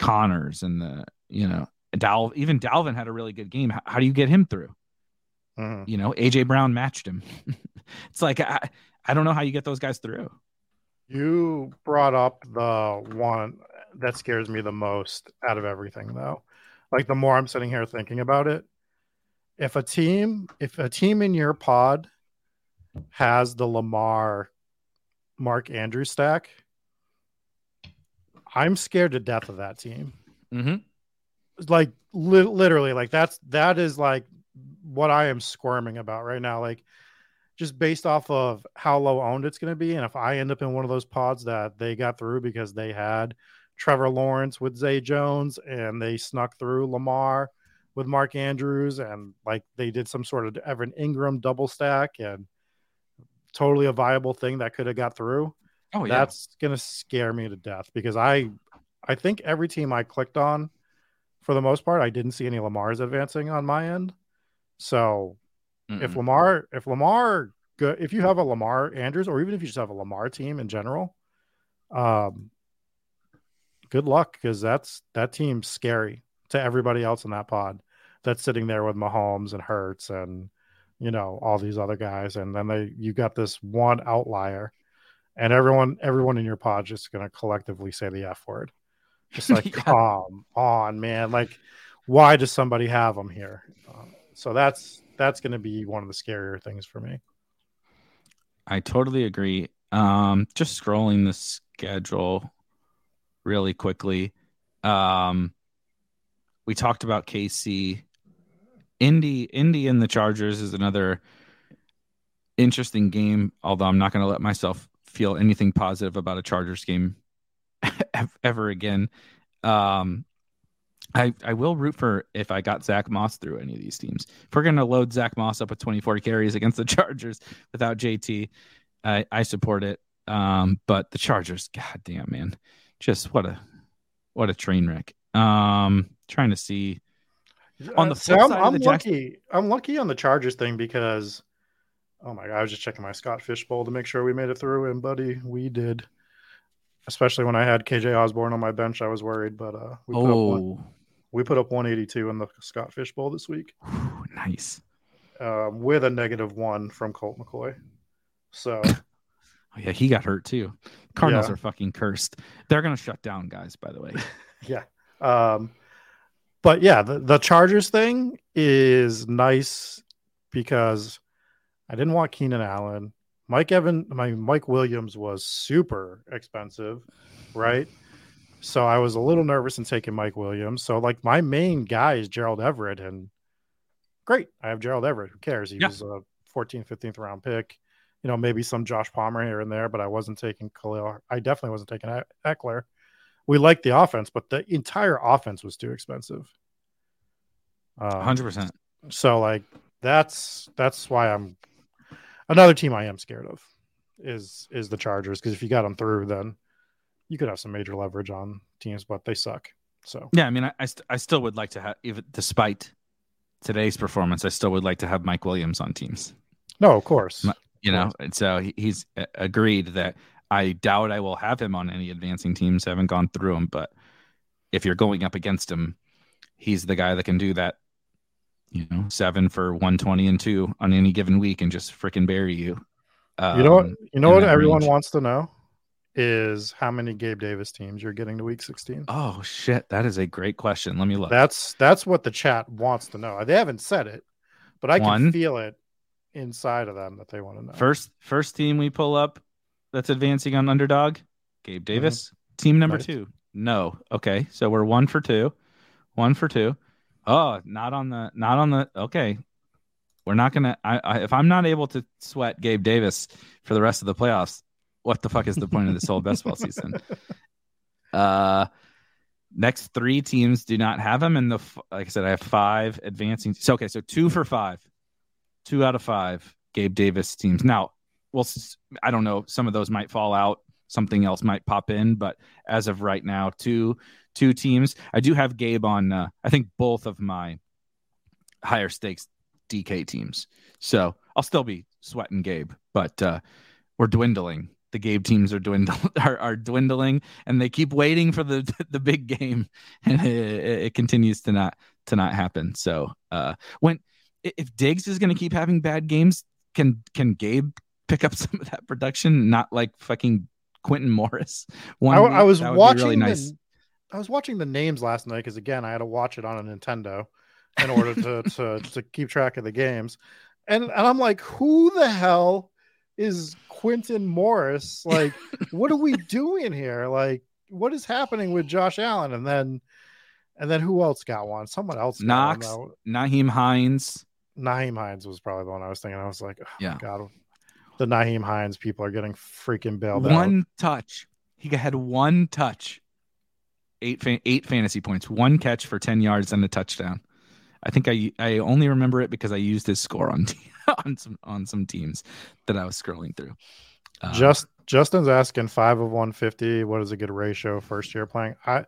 Conners and the you know Dal even Dalvin had a really good game. How, how do you get him through? Mhm. You know, AJ Brown matched him. it's like I, I don't know how you get those guys through. You brought up the one that scares me the most out of everything, though. Like the more I'm sitting here thinking about it, if a team, if a team in your pod has the Lamar Mark Andrews stack, I'm scared to death of that team. Mm-hmm. Like li- literally, like that's that is like what I am squirming about right now. Like just based off of how low owned it's going to be. And if I end up in one of those pods that they got through because they had Trevor Lawrence with Zay Jones and they snuck through Lamar with Mark Andrews and like they did some sort of Evan Engram double stack and totally a viable thing that could have got through. Oh yeah. That's going to scare me to death because I I think every team I clicked on for the most part I didn't see any Lamars advancing on my end. So if Lamar, if Lamar, if you have a Lamar Andrews, or even if you just have a Lamar team in general, um, good luck because that's that team's scary to everybody else in that pod that's sitting there with Mahomes and Hurts and you know all these other guys, and then they you got this one outlier, and everyone everyone in your pod just gonna collectively say the F word, just like Yeah. come on, man, like why does somebody have them here? Uh, so that's that's going to be one of the scarier things for me. I totally agree. Um, just scrolling the schedule really quickly. Um, we talked about KC, Indy, Indy, and the Chargers is another interesting game. Although I'm not going to let myself feel anything positive about a Chargers game ever again. Um, I I will root for if I got Zack Moss through any of these teams. If we're going to load Zack Moss up with 24 carries against the Chargers without JT, I, I support it. Um, but the Chargers, god damn man, just what a what a train wreck. Um, trying to see On the Uh, so I'm, side I'm the lucky. I'm lucky on the Chargers thing because, oh my god, I was just checking my Scott Fish Bowl to make sure we made it through, and buddy, we did. Especially when I had KJ Osborn on my bench, I was worried, but uh, we put up one, oh we put up 182 in the Scott Fish Bowl this week, whew, nice. um, with a negative one from Colt McCoy. So Oh, yeah, he got hurt too. Cardinals Yeah. are fucking cursed. They're gonna shut down guys. By the way, yeah. Um, but yeah, the, the Chargers thing is nice because I didn't want Keenan Allen. Mike Evan, my Mike Williams was super expensive, right? So I was a little nervous in taking Mike Williams. So like my main guy is Gerald Everett, and great, I have Gerald Everett. Who cares? He Yeah. was a 14th, 15th round pick. You know, maybe some Josh Palmer here and there, but I wasn't taking Khalil. I definitely wasn't taking Ekeler we liked the offense, but the entire offense was too expensive. Um, hundred percent. so like that's that's why I'm another team I am scared of is is the Chargers because if you got them through, then you could have some major leverage on teams, but they suck. So Yeah, I mean, I I, st- I still would like to have, even despite today's performance, I still would like to have Mike Williams on teams. no, of course, You know, and so he, he's uh, agreed that I doubt I will have him on any advancing teams. I haven't gone through him, but if you're going up against him, he's the guy that can do that. You know, seven for one twenty and two on any given week, and just freaking bury you. you know what Um, you know what everyone range. wants to know is how many Gabe Davis teams you're getting to Week 16. Oh shit, that is a great question. Let me look. That's that's what the chat wants to know. They haven't said it, but I can feel it inside of them that they want to know. First first team we pull up that's advancing on underdog, Gabe Davis. Team number Nice. two. No. Okay. So we're one for two. One for two. Oh, not on the not on the okay. We're not gonna I, I if I'm not able to sweat Gabe Davis for the rest of the playoffs, what the fuck is the point of this whole best ball season? Uh Next three teams do not have him, and the like I said, I have five advancing. So okay, so two for five, two out of five Gabe Davis teams. Now, well, I don't know. Some of those might fall out. Something else might pop in, but as of right now, two two teams. I do have Gabe on. Uh, I think both of my higher stakes DK teams. So I'll still be sweating Gabe, but uh, we're dwindling. The Gabe teams are dwindling, are, are dwindling, and they keep waiting for the the big game, and it, it continues to not to not happen. So uh, when if Diggs is going to keep having bad games, can can Gabe pick up some of that production? Not like fucking Quintin Morris. One I, I was watching really nice. the, I was watching the names last night because again I had to watch it on a Nintendo in order to to to keep track of the games. And and I'm like, who the hell is Quintin Morris? Like, what are we doing here? Like, what is happening with Josh Allen? And then and then who else got one? Someone else Knox, Nyheim Hines. Nyheim Hines was probably the one I was thinking. I was like, oh, yeah, God, the Nyheim Hines people are getting freaking bailed one out. One touch. He had one touch. Eight fa- eight fantasy points, one catch for 10 yards and a touchdown. I think I I only remember it because I used his score on on some on some teams that I was scrolling through. Um, Just Justin's asking five of one fifty. What is a good ratio first year playing? I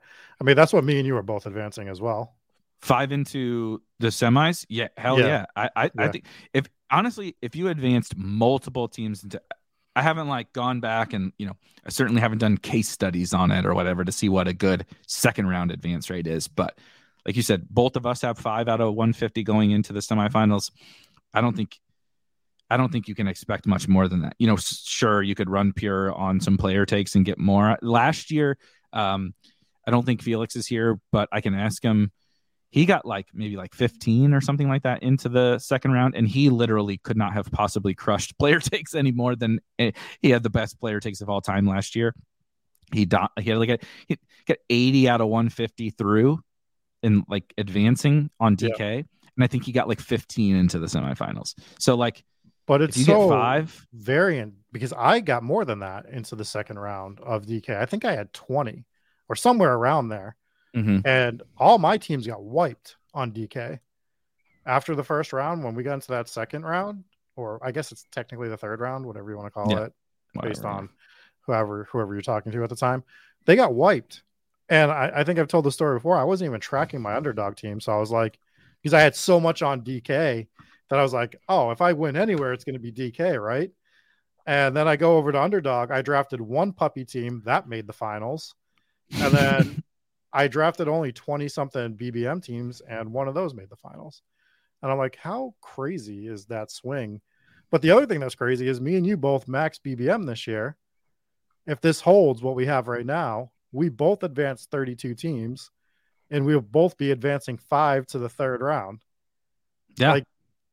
I mean that's what me and you are both advancing as well. Five into the semis, yeah, hell yeah. yeah. I I, yeah. I think if honestly if you advanced multiple teams into I haven't like gone back and you know I certainly haven't done case studies on it or whatever to see what a good second round advance rate is, but like you said, both of us have five out of 150 going into the semifinals. I don't think I don't think you can expect much more than that. You know, sure you could run pure on some player takes and get more. Last year, um, I don't think Felix is here, but I can ask him. He got like maybe like 15 or something like that into the second round, and he literally could not have possibly crushed player takes any more than eh, he had the best player takes of all time last year. He, do, he had like a he got 80 out of 150 through in like advancing on DK, yeah. and I think he got like 15 into the semifinals. So like, but it's you so five variant because I got more than that into the second round of DK. I think I had 20 or somewhere around there, mm-hmm. and all my teams got wiped on DK after the first round. When we got into that second round, or I guess it's technically the third round, whatever you want to call yeah. it, Whatever, based on whoever whoever you're talking to at the time, they got wiped and I, I, think I've told the story before. I wasn't even tracking my underdog team. So I was like, because I had so much on DK that I was like, oh, if I win anywhere, it's going to be DK, right? And then I go over to underdog. I drafted one puppy team that made the finals. And then I drafted only 20 something BBM teams, and one of those made the finals. And I'm like, how crazy is that swing? But the other thing that's crazy is me and you both max BBM this year. If this holds what we have right now, we both advanced 32 teams and we'll both be advancing five to the third round. Yeah. Like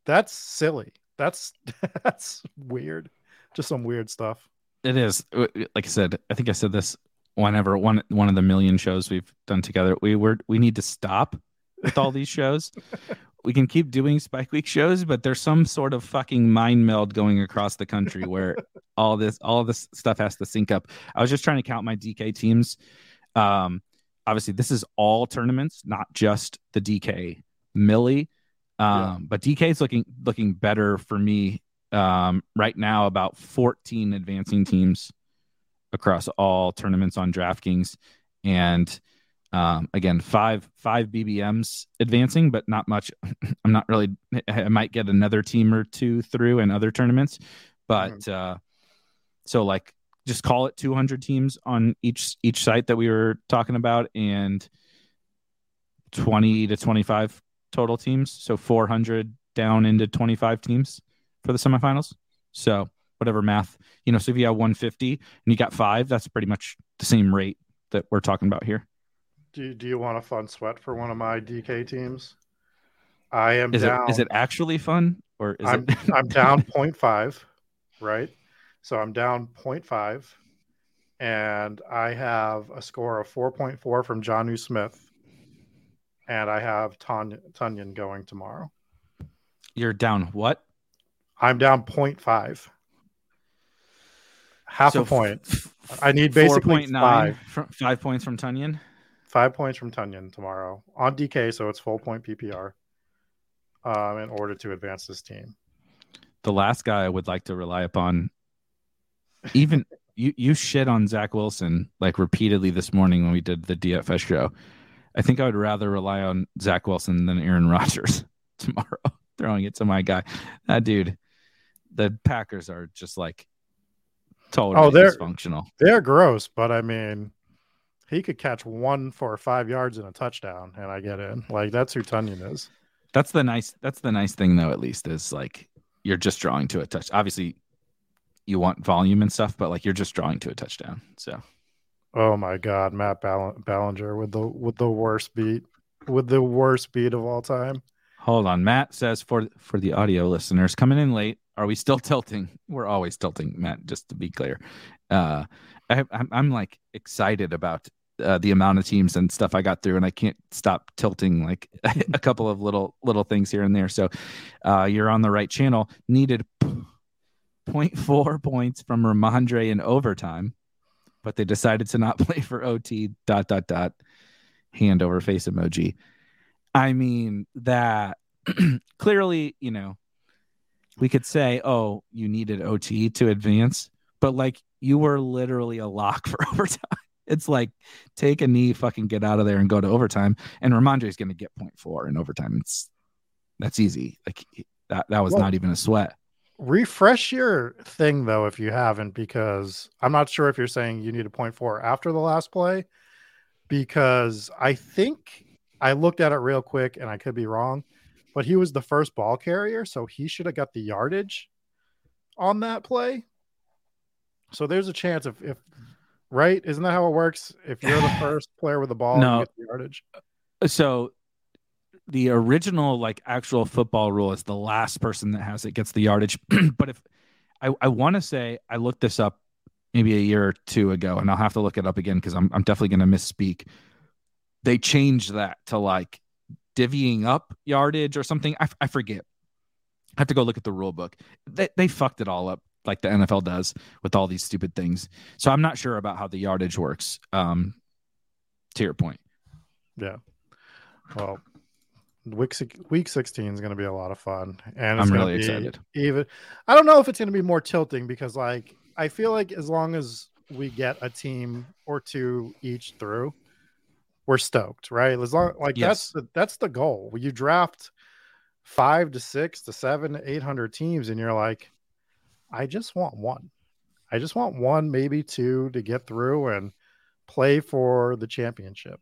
that's silly. That's that's weird. Just some weird stuff. It is. Uh, like I said, I think I said this whenever one one of the million shows we've done together. We were we need to stop with all these shows. we can keep doing Spike Week shows, but there's some sort of fucking mind meld going across the country where all this all this stuff has to sync up. I was just trying to count my DK teams. Um, obviously, this is all tournaments, not just the DK Millie. Um, yeah. but DK is looking looking better for me um, right now. About 14 advancing teams across all tournaments on DraftKings, and um, again, five five BBMs advancing, but not much. I'm not really. I might get another team or two through in other tournaments, but mm-hmm. uh, so like just call it 200 teams on each each site that we were talking about, and 20 to 25 total teams. So 400 down into 25 teams for the semifinals. So whatever math, you know. So if you have 150 and you got five, that's pretty much the same rate that we're talking about here. Do Do you want a fun sweat for one of my DK teams? I am is down. It, is it actually fun or is I'm, it? I'm down 0.5, right? So I'm down 0.5, and I have a score of 4.4 from Jonnu Smith, and I have Ton- Tonyan going tomorrow. You're down what? I'm down 0.5. Half so a point. F- I need basically 4. five. Five points from Tonyan. five points from Tonyan tomorrow on DK, so it's full point PPR. Um, in order to advance this team. The last guy I would like to rely upon, even you you shit on Zach Wilson like repeatedly this morning when we did the DFS show. I think I would rather rely on Zach Wilson than Aaron Rodgers tomorrow. Throwing it to my guy, that dude. The Packers are just like totally Oh, they're- dysfunctional. They're gross, but I mean, he could catch one for five yards and a touchdown, and I get in. Like that's who Tonyan is. That's the nice. That's the nice thing, though. At least is like you're just drawing to a touch. Obviously, you want volume and stuff, but like you're just drawing to a touchdown. So Oh my God, Matt Ball- Ballinger with the with the worst beat, with the worst beat of all time. Hold on. Matt says for for the audio listeners coming in late, are we still tilting? We're always tilting, Matt. Just to be clear, uh, I, I'm I'm like excited about. Uh, the amount of teams and stuff I got through, and I can't stop tilting like a couple of little little things here and there. So, uh, you're on the right channel. Needed 0.4 points from Rhamondre in overtime, but they decided to not play for OT. Dot dot dot. Hand over face emoji. I mean that clearly, you know, we could say, "Oh, you needed OT to advance," but like you were literally a lock for overtime. It's like take a knee, fucking get out of there and go to overtime. And Rhamondre is going to get four in overtime. It's that's easy. Like that that was Well, not even a sweat. Refresh your thing though if you haven't, because I'm not sure if you're saying you need a point four after the last play. Because I think I looked at it real quick and I could be wrong, but he was the first ball carrier, so he should have got the yardage on that play. So there's a chance if if right, isn't that how it works? If you're the first player with the ball, No. you get the yardage. Uh, so the original like actual football rule is the last person that has it gets the yardage. but if I, I want to say I looked this up maybe a year or two ago, and I'll have to look it up again because I'm I'm definitely going to misspeak. They changed that to like divvying up yardage or something. I, I forget. I have to go look at the rule book. They they fucked it all up like the NFL does with all these stupid things. So I'm not sure about how the yardage works. Um, to your point. Yeah. Well, week week 16 is going to be a lot of fun, and I'm really excited. Even I don't know if it's going to be more tilting because, like, I feel like as long as we get a team or two each through, we're stoked, right? As long like Yes. that's the that's the goal. You draft five to six to seven, to eight hundred teams, and you're like, I just want one. I just want one, maybe two to get through and play for the championship.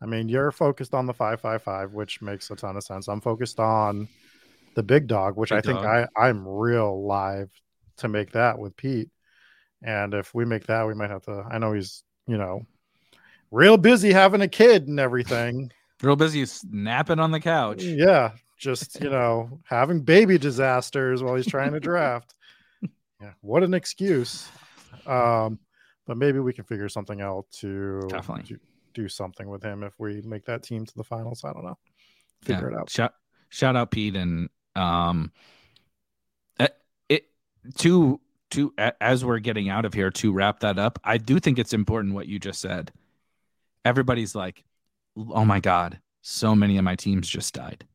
I mean, you're focused on the 555, which makes a ton of sense. I'm focused on the big dog, which Big I think dog. I, I'm real live to make that with Pete. And if we make that, we might have to. I know he's, you know, real busy having a kid and everything. Real busy snapping on the couch. Yeah. Just, you know, having baby disasters while he's trying to draft. Yeah. What an excuse. Um, but maybe we can figure something out to, Definitely. to do something with him if we make that team to the finals. I don't know. Figure it out. Shout shout out Pete and um, uh, it to to as we're getting out of here to wrap that up. I do think it's important what you just said. Everybody's like, "Oh my god, so many of my teams just died."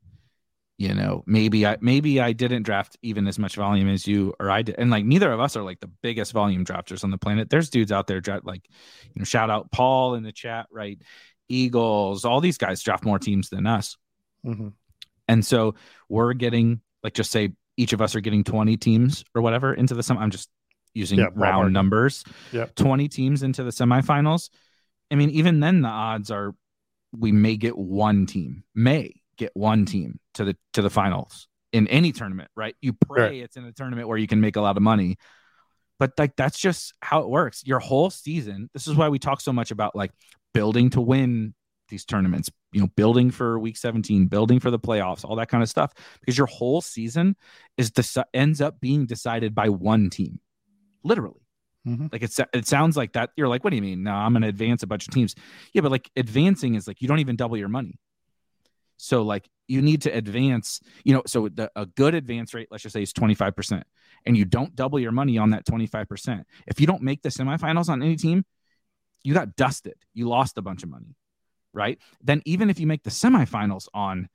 You know, maybe I maybe I didn't draft even as much volume as you or I did, and like neither of us are like the biggest volume drafters on the planet. There's dudes out there draft like, you know, shout out Paul in the chat, right? Eagles, all these guys draft more teams than us. Mhm. And so we're getting like just say each of us are getting 20 teams or whatever into the sem. I'm just using Yeah, round numbers. Yep. 20 teams into the semifinals. I mean, even then the odds are we may get one team, may get one team to the to the finals in any tournament, right? You pray Right. it's in a tournament where you can make a lot of money. But like that's just how it works. Your whole season, this is why we talk so much about like building to win these tournaments, you know, building for week 17, building for the playoffs, all that kind of stuff. Because your whole season is deci- ends up being decided by one team. Literally. Mhm. Like it's it sounds like that. You're like, what do you mean? No, I'm gonna advance a bunch of teams. Yeah, but like advancing is like you don't even double your money. So like you need to advance, you know, so the, a good advance rate, let's just say is 25%, and you don't double your money on that 25%. If you don't make the semifinals on any team, you got dusted. You lost a bunch of money. right? Then even if you make the semifinals on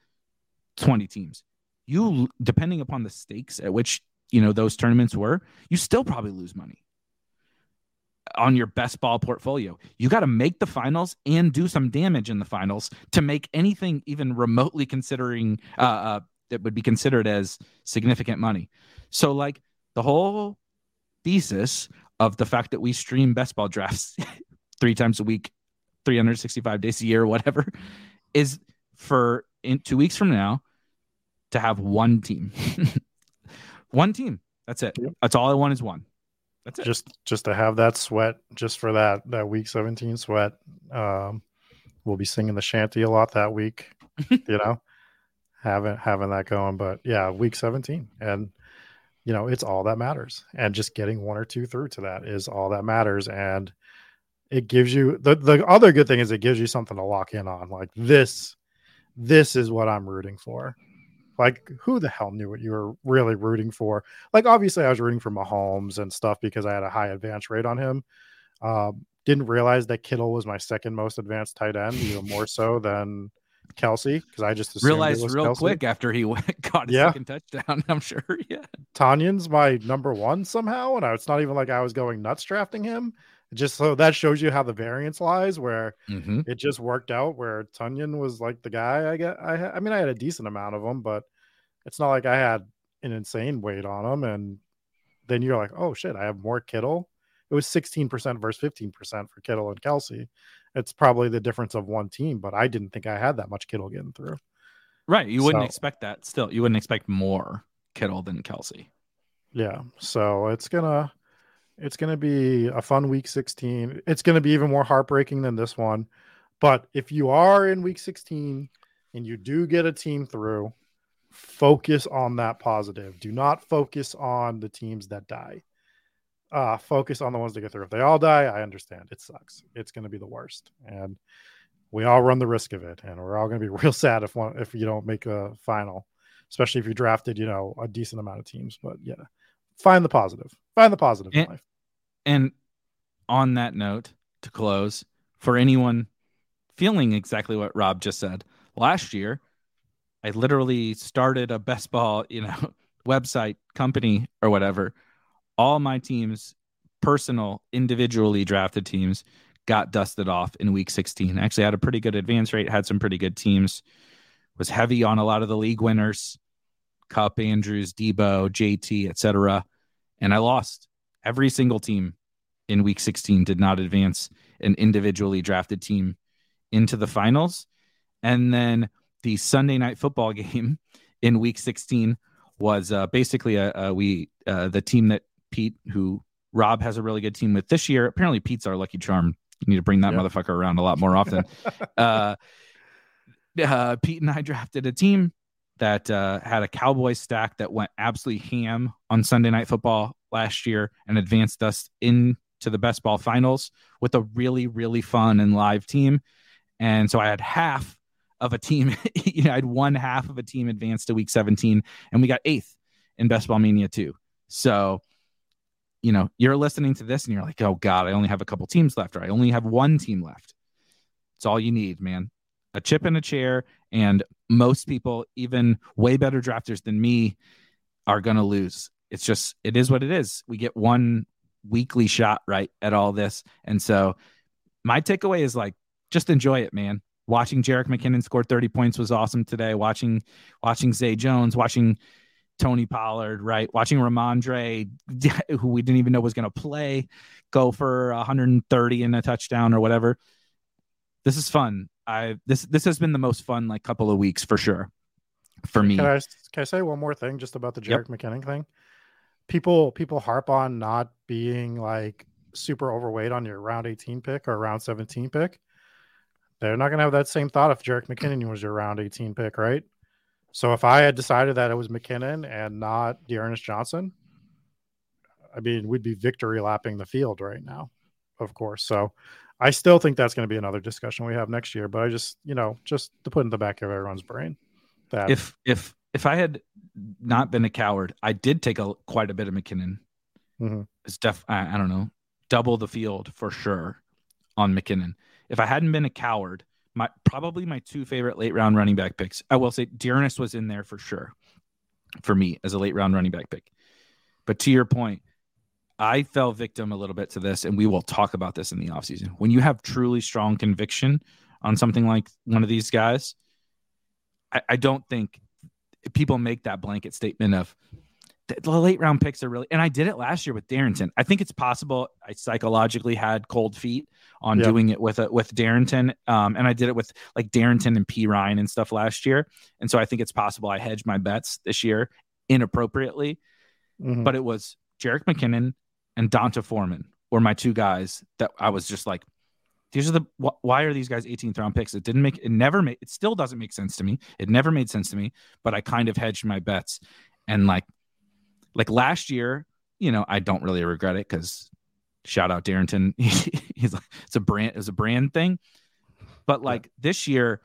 20 teams, you depending upon the stakes at which you know those tournaments were, you still probably lose money on your best ball portfolio. You got to make the finals and do some damage in the finals to make anything even remotely considering uh, uh that would be considered as significant money. So like the whole thesis of the fact that we stream best ball drafts three times a week, 365 days a year, whatever, is for in two weeks from now to have one team. one team. That's it. Yep. That's all I want is one. That's it. Just just to have that sweat, just for that that week 17 sweat. Um, we'll be singing the shanty a lot that week. you know, having having that going. But yeah, week 17, and you know, it's all that matters. And just getting one or two through to that is all that matters. And it gives you the the other good thing is it gives you something to lock in on. Like this, this is what I'm rooting for. Like, who the hell knew what you were really rooting for? Like, obviously, I was rooting for Mahomes and stuff because I had a high advance rate on him. Um, didn't realize that Kittle was my second most advanced tight end, even more so than Kelce, because I just realized real Kelce. quick after he went, got his yeah. second touchdown. I'm sure. Yeah, Tonyan's my number one somehow, and I, it's not even like I was going nuts drafting him. Just so that shows you how the variance lies, where mm-hmm. it just worked out. Where Tonyan was like the guy. I get. I. I mean, I had a decent amount of them, but it's not like I had an insane weight on them. And then you're like, oh shit, I have more Kittle. It was 16% versus 15% for Kittle and Kelce It's probably the difference of one team, but I didn't think I had that much Kittle getting through. Right. You wouldn't so, expect that still. You wouldn't expect more Kittle than Kelce Yeah. So it's gonna it's gonna be a fun week 16. It's gonna be even more heartbreaking than this one. But if you are in week 16 and you do get a team through, focus on that positive. Do not focus on the teams that die. Uh, focus on the ones that get through. If they all die, I understand. It sucks. It's going to be the worst, and we all run the risk of it. And we're all going to be real sad if one if you don't make a final, especially if you drafted, you know, a decent amount of teams. But yeah, find the positive. Find the positive and, in life. And on that note, to close, for anyone feeling exactly what Rob just said, last year I literally started a best ball, you know, website company or whatever. All my teams, personal, individually drafted teams, got dusted off in week 16. Actually had a pretty good advance rate, had some pretty good teams. Was heavy on a lot of the league winners, Kupp, Andrews, Deebo, JT, etc. And I lost every single team in week 16 did not advance an individually drafted team into the finals. And then the Sunday night football game in week 16 was uh, basically a, a we uh, the team that Pete, who Rob has a really good team with this year. Apparently, Pete's our lucky charm. You need to bring that yep. motherfucker around a lot more often. uh, uh, Pete and I drafted a team that uh, had a Cowboys stack that went absolutely ham on Sunday Night Football last year and advanced us into the best ball finals with a really, really fun and live team. And so I had half of a team. you know, I had one half of a team advanced to week 17, and we got eighth in Best Ball Mania too. So, you know, you're listening to this and you're like, oh God, I only have a couple teams left, or I only have one team left. It's all you need, man. A chip in a chair, and most people, even way better drafters than me, are gonna lose. It's just it is what it is. We get one weekly shot right at all this. And so my takeaway is like just enjoy it, man watching Jerick McKinnon score 30 points was awesome today. Watching watching Zay Jones, watching Tony Pollard, right? Watching Rhamondre, who we didn't even know was going to play, go for 130 in a touchdown or whatever. This is fun. I this this has been the most fun like couple of weeks for sure for me. Can I can I say one more thing just about the Jerick yep. McKinnon thing? People people harp on not being like super overweight on your round 18 pick or round 17 pick. They're not going to have that same thought if Jerick McKinnon was your round 18 pick, right? So if I had decided that it was McKinnon and not D'Ernest Johnson, I mean, we'd be victory lapping the field right now, of course. So I still think that's going to be another discussion we have next year. But I just, you know, just to put in the back of everyone's brain that if if if I had not been a coward, I did take a quite a bit of McKinnon. Mm-hmm. It's def I, I don't know, double the field for sure on McKinnon if I hadn't been a coward, my probably my two favorite late round running back picks. I will say D'Ernest was in there for sure for me as a late round running back pick. But to your point, I fell victim a little bit to this, and we will talk about this in the offseason. When you have truly strong conviction on something like one of these guys, I, I don't think people make that blanket statement of the late round picks are really and I did it last year with Darrynton. I think it's possible I psychologically had cold feet on yeah. doing it with a, with Darrynton. Um, and I did it with like Darrynton and Perine and stuff last year. And so I think it's possible I hedged my bets this year inappropriately. Mm-hmm. But it was Jerick McKinnon and D'Onta Foreman were my two guys that I was just like, these are the why are these guys 18th round picks? It didn't make it never made it still doesn't make sense to me. It never made sense to me, but I kind of hedged my bets. And like like last year, you know, I don't really regret it because shout out Darrynton. He's like it's a brand it's a brand thing. But like this year,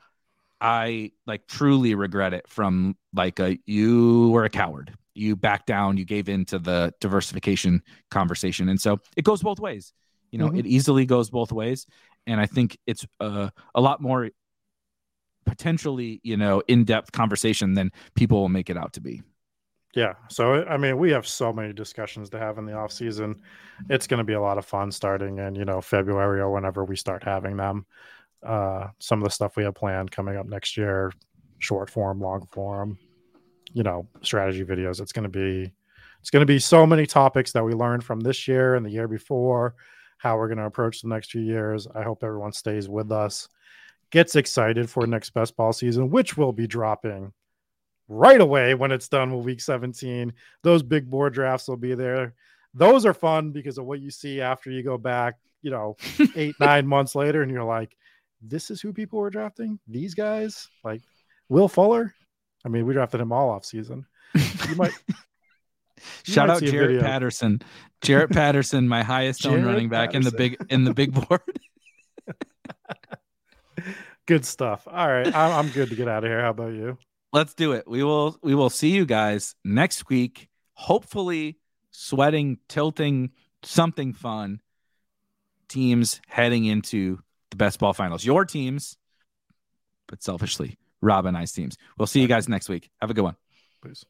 I like truly regret it from like a you were a coward you backed down, you gave in to the diversification conversation. And so it goes both ways. You know, mm-hmm. it easily goes both ways. And I think it's uh, a lot more potentially, you know, in depth conversation than people will make it out to be. Yeah. So, I mean, we have so many discussions to have in the off season. It's going to be a lot of fun starting in, you know, February or whenever we start having them. Uh, some of the stuff we have planned coming up next year, short form, long form, you know strategy videos. It's going to be it's going to be so many topics that we learned from this year and the year before how we're going to approach the next few years. I hope everyone stays with us gets excited for next best ball season which will be dropping right away when it's done with week 17 those big board drafts will be there. Those are fun because of what you see after you go back you know eight nine months later and you're like this is who people were drafting? These guys? Like will fuller I mean, we drafted him all off season. You might. You Shout out Jaret Patterson. Jaret Patterson, my highest owned running back Patterson. in the big in the big board. good stuff. All right, I'm, I'm good to get out of here. How about you? Let's do it. We will we will see you guys next week. Hopefully, sweating, tilting, something fun. Teams heading into the best ball finals. Your teams, but selfishly, Rob and I's teams. We'll see you guys next week. Have a good one. Peace.